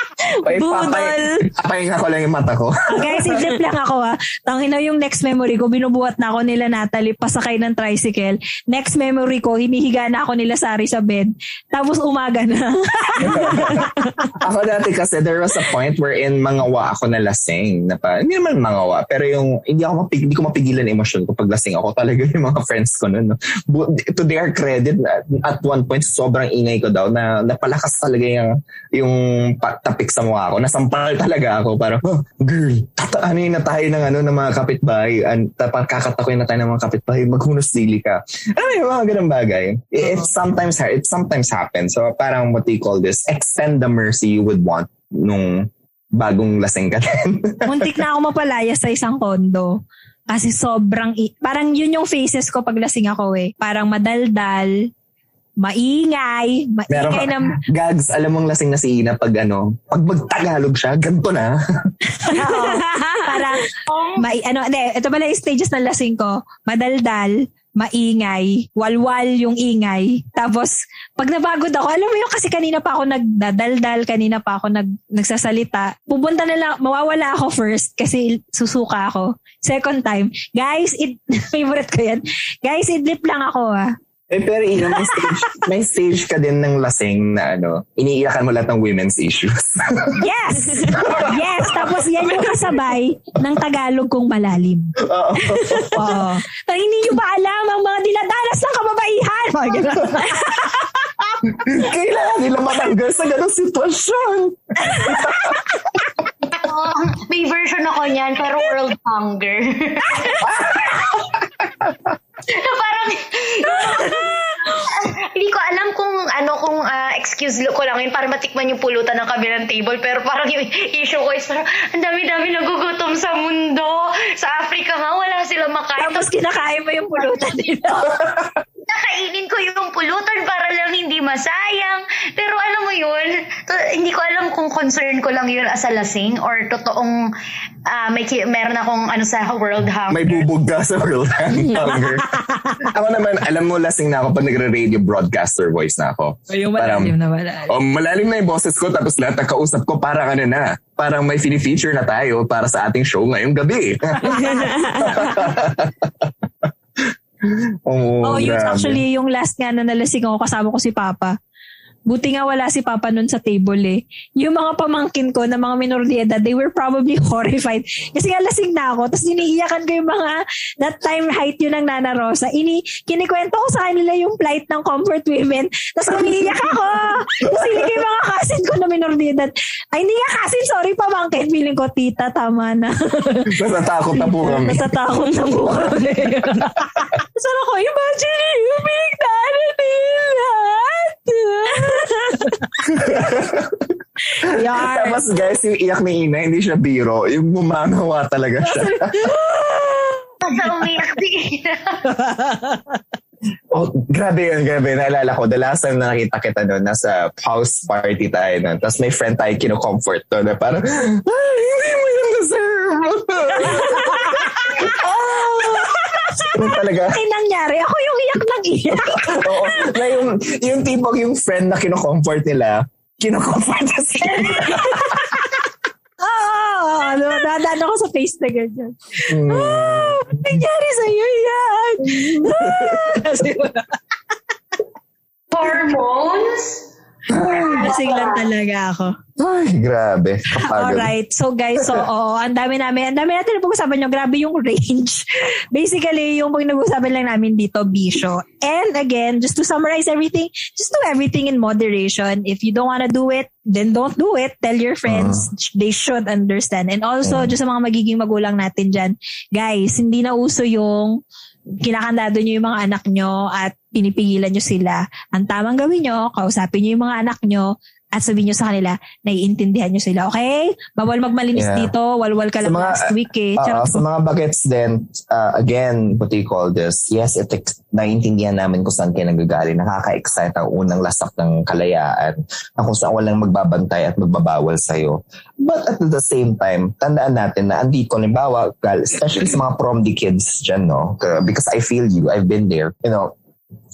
D: Budol.
E: Papahinga ko lang yung mata ko.
C: Guys, idlip lang ako ha. Tangin na yung next memory ko, binubuhat na ako nila Natalie, pasakay ng tricycle. Next memory ko, hinihiga na ako nila Sari sa bed. Tapos umaga na.
E: ako dati kasi there was a point wherein mangawa ako na lasing. Na pa, hindi naman mangawa, pero yung hindi ako mapig, hindi ko mapigilan emosyon ko pag lasing ako. Talaga yung mga friends ko nun. No? To their credit, at, one point, sobrang ingay ko daw na napalakas talaga yung, yung tapik sa mukha ko. Nasampal talaga ako. Parang, oh, girl, tata, ano yun na tayo ng, ano, ng mga kapitbahay. An, tapang kakatakoy na tayo ng mga kapitbahay. Maghunos dili ka. Ano yung mga ganun bagay? It, it sometimes, it sometimes happens. So parang what do you call this? Extend the mercy you would want nung bagong lasing ka din.
C: Muntik na ako mapalaya sa isang kondo. Kasi sobrang, i- parang yun yung faces ko pag lasing ako eh. Parang madaldal, maingay,
E: Meron
C: maingay
E: ka,
C: na,
E: gags, alam mong lasing na si Ina pag ano, pag magtagalog siya, ganito na.
C: Oo. parang, mai, ano, hindi, ito pala yung stages ng lasing ko. Madaldal, maingay, walwal yung ingay. Tapos, pag nabagod ako, alam mo yung kasi kanina pa ako nagdadaldal, kanina pa ako nag, nagsasalita. Pupunta na lang, mawawala ako first kasi susuka ako. Second time, guys, it, favorite ko yan. Guys, idlip lang ako ah.
E: Eh, pero Ina, may stage, may stage ka din ng lasing na ano, iniiyakan mo lahat ng women's issues.
C: Yes! Yes! Tapos yan yung kasabay ng Tagalog kong malalim.
E: Oo.
C: Oo. Pero hindi nyo ba alam ang mga dinadanas ng kababaihan? Mga ganun.
E: Kailangan nila matanggal sa ganong sitwasyon.
A: Oh, may version ako niyan, pero world hunger. Parang, hindi ko alam kung ano kung ah, excuse ko lang yun para matikman yung pulutan ng kabilang table pero parang yung issue ko is parang ang dami-dami nagugutom sa mundo sa Africa nga wala silang makain
C: Tapos kinakain mo yung pulutan nila.
A: nakainin ko yung pulutan para lang hindi masayang. Pero alam mo yun, to- hindi ko alam kung concern ko lang yun as a lasing or totoong ah, may ki- meron akong ano sa World Hunger.
E: May bubog ka sa world hunger. ako naman, alam mo, lasing na ako pag nagre-radio broadcaster voice na ako.
C: Yung malalim na malalim.
E: Oh, malalim na yung boses ko tapos lahat ng kausap ko parang ano na, parang may fini-feature na tayo para sa ating show ngayong gabi.
C: Oh,
E: oh,
C: yun actually yung last nga na nalasing ako kasama ko si Papa. Buti nga wala si Papa nun sa table eh. Yung mga pamangkin ko na mga minor de edad, they were probably horrified. Kasi nga lasing na ako. Tapos iniiyakan ko yung mga that time height yun ng Nana Rosa. Ini, kinikwento ko sa kanila yung plight ng comfort women. Tapos umiiyak ako. Tapos hindi ko yung mga cousin ko na minor de edad. Ay, hindi nga cousin, sorry pamangkin. Feeling ko, tita, tama na.
E: Natatakot na po kami.
C: Natatakot na po kami. Tapos ano ko, imagine you being daddy lahat. Yar.
E: Tapos guys, yung iyak ni Ina, hindi siya biro. Yung bumanawa talaga siya.
A: Basta umiyak di.
E: oh, grabe yun, grabe. Naalala ko, the last time na nakita kita noon, nasa house party tayo noon. Tapos may friend tayo kino-comfort to na parang, ah, hindi mo yung deserve. ah, talaga.
C: Ay, nangyari. Ako yung iyak ng iyak.
E: Oo. Na yung, yung tipong yung friend na kino-comfort nila, kino-comfort na sila.
C: Oo. ano, dadaan ako sa face na ganyan. Ah, nangyari sa'yo yan. Ah.
A: Hormones?
C: Lasing lang talaga ako.
E: Ay, grabe. Kapagod.
C: Alright. So guys, so oo, ang dami namin, ang dami natin na pag-usapan nyo. Grabe yung range. Basically, yung pag nag-usapan lang namin dito, bisyo. And again, just to summarize everything, just do everything in moderation. If you don't wanna do it, then don't do it. Tell your friends. They should understand. And also, just sa mga magiging magulang natin dyan, guys, hindi na uso yung kinakandado nyo yung mga anak nyo at pinipigilan nyo sila. Ang tamang gawin nyo, kausapin nyo yung mga anak nyo at sabihin nyo sa kanila, naiintindihan nyo sila. Okay? Bawal magmalinis
E: Yeah.
C: dito. Walwal ka
E: Sa
C: lang
E: mga-
C: last week eh. Charot.
E: sa mga bagets din, uh, again, what do you call this? Yes, it, naiintindihan namin kung saan kayo nagagaling. Nakaka-excite ang unang lasak ng kalayaan na kung saan walang magbabantay at magbabawal sa'yo. But at the same time, tandaan natin na andito, limbawa, especially sa mga prom di kids dyan, no? Uh, Because I feel you, I've been there. You know,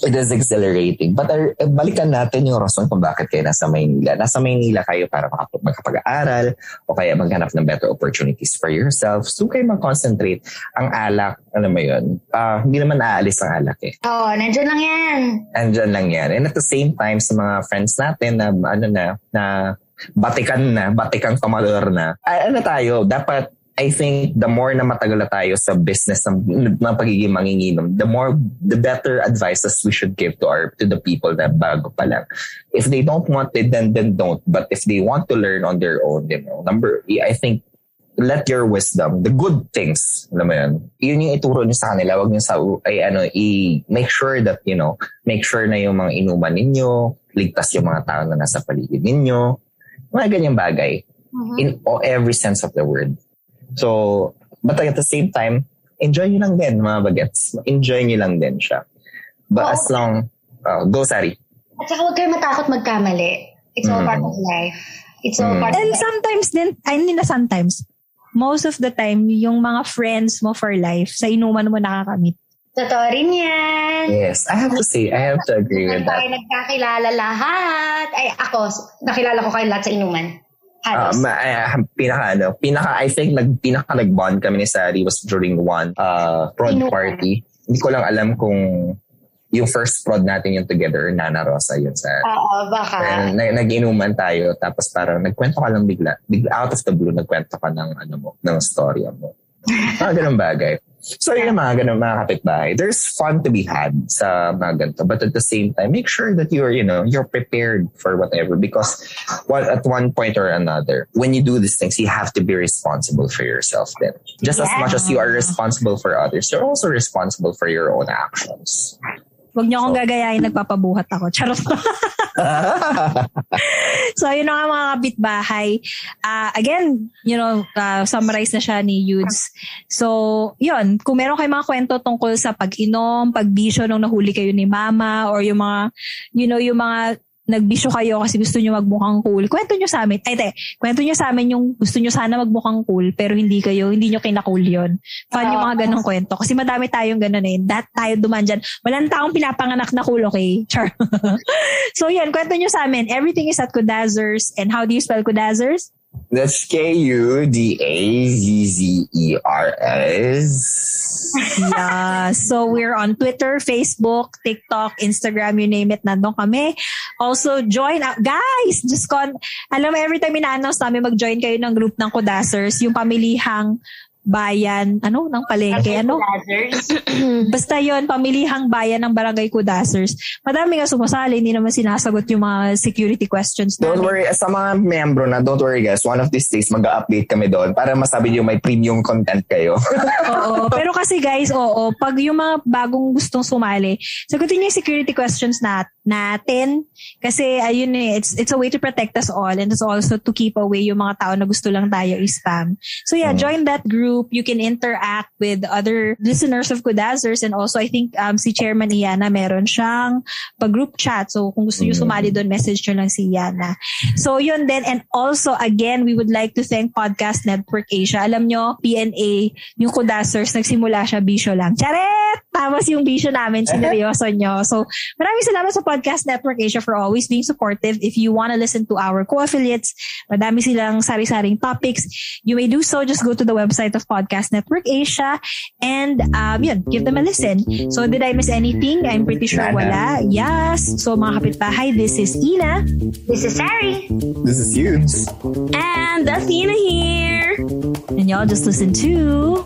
E: it is exhilarating. But uh, balikan natin yung rason kung bakit kayo nasa Maynila. Nasa Maynila kayo para magkapag-aaral o kaya maghanap ng better opportunities for yourself. So kayo mag-concentrate. Ang alak, ano mo yun, ah, hindi naman aalis ang alak eh.
A: Oo, nandyan lang yan.
E: Andyan lang yan. And at the same time, sa mga friends natin na ano na, na batikan na, batikang kamalor na, ano tayo, dapat I think the more na matagal na tayo sa business ng, ng pagiging manginginom, the more, the better advices we should give to our, to the people na bago pa lang. If they don't want it, then, then don't. But if they want to learn on their own, you know, number, I think, let your wisdom, the good things, alam mo yun, yun yung ituro nyo sa kanila, wag nyo sa, ay ano, i, make sure that, you know, make sure na yung mga inuman ninyo, ligtas yung mga tao na nasa paligid ninyo, mga ganyang bagay. In all, every sense of the word. So, but at the same time, enjoy nyo lang din, mga bagets. Enjoy nyo lang din siya. But
A: Oo.
E: as long, uh, go, Sari.
A: At saka huwag kayo matakot magkamali. It's all
E: Mm.
A: part of life. It's all
E: Mm.
A: part of
C: And
A: life.
C: sometimes din, hindi na sometimes, most of the time, yung mga friends mo for life, sa inuman mo nakakamit.
A: Totoo rin yan.
E: Yes, I have to say, I have to agree with
A: Nung tayo
E: that.
A: nagkakilala lahat. Ay, ako, nakilala ko kayo lahat sa inuman.
E: Uh, ma- uh, pinaka, ano, pinaka, I think, nag, pinaka nag-bond kami ni Sari was during one uh, prod
A: Sino?
E: party. Hindi ko lang alam kung yung first prod natin yung together, Nana Rosa yun sa
A: Oo, baka.
E: Na, nag-inuman tayo tapos parang nagkwento ka lang bigla, bigla out of the blue nagkwento ka ng ano mo, ng storya mo. Mga ganun bagay. So yun ang mga ganun mga kapitbahay. There's fun to be had sa mga ganito. But at the same time, make sure that you're, you know, you're prepared for whatever because one, at one point or another, when you do these things, you have to be responsible for yourself then. Just as
A: Yeah.
E: much as you are responsible for others, you're also responsible for your own actions.
C: Huwag niyo akong gagayahin, nagpapabuhat ako. Charot. so, yun na nga mga kapitbahay. Ah, again, you know, uh, summarize na siya ni Yudes. So, yun, kung meron kayong mga kwento tungkol sa pag-inom, pagbisyo nung nahuli kayo ni mama, or yung mga, you know, yung mga nagbisyo kayo kasi gusto nyo magmukhang cool, kwento nyo sa amin. Ay, te, kwento nyo sa amin yung gusto nyo sana magmukhang cool, pero hindi kayo, hindi nyo kinakool yun. Fun yung mga ganong kwento. Kasi madami tayong ganon eh. That tayo duman dyan. Walang taong pinapanganak na cool, okay? Char. so yan, kwento nyo sa amin. Everything is at Kudazzers. And how do you spell Kudazzers?
E: That's K-U-D-A-Z-Z-E-R-S.
C: Yeah. So we're on Twitter, Facebook, TikTok, Instagram, you name it, nandun kami. Also, join up. Guys, just con, alam mo, every time ina-announce namin mag-join kayo ng group ng Kudazzers, yung pamilihang bayan, ano, ng palengke, ano? Basta yon pamilihang bayan ng Barangay Kudassers. Madami nga sumasali, hindi naman sinasagot yung mga security questions
E: Don't
C: namin.
E: worry, sa mga membro na, don't worry guys, one of these days mag-update kami doon para masabi niyo may premium content kayo.
C: Oo. Pero kasi guys, oo, pag yung mga bagong gustong sumali, sagutin niyo yung security questions nat natin. Kasi ayun eh, it's, it's a way to protect us all and it's also to keep away yung mga tao na gusto lang tayo i-spam. So yeah,
E: Mm.
C: join that group. You can interact with other listeners of Kudazzers and also I think um, si Chairman Iana meron siyang pag-group chat. So kung gusto
E: Mm.
C: sumali doon, message nyo lang si Iana. So yun din. And also again, we would like to thank Podcast Network Asia. Alam nyo, PNA, yung Kudassers, nagsimula siya bisyo lang. Charet! Tapos yung bisyo namin, sineryoso nyo. So maraming salamat sa Podcast Network Asia for always being supportive. If you want to listen to our co-affiliates, madami silang sari-saring topics. You may do so. Just go to the website of Podcast Network Asia and um, yun, give them a listen. So did I miss anything? I'm pretty sure wala. Yes. So mga kapitbahay, this is Ina.
A: This is Sari.
E: This is huge.
D: And Athena here.
C: And y'all just listen to...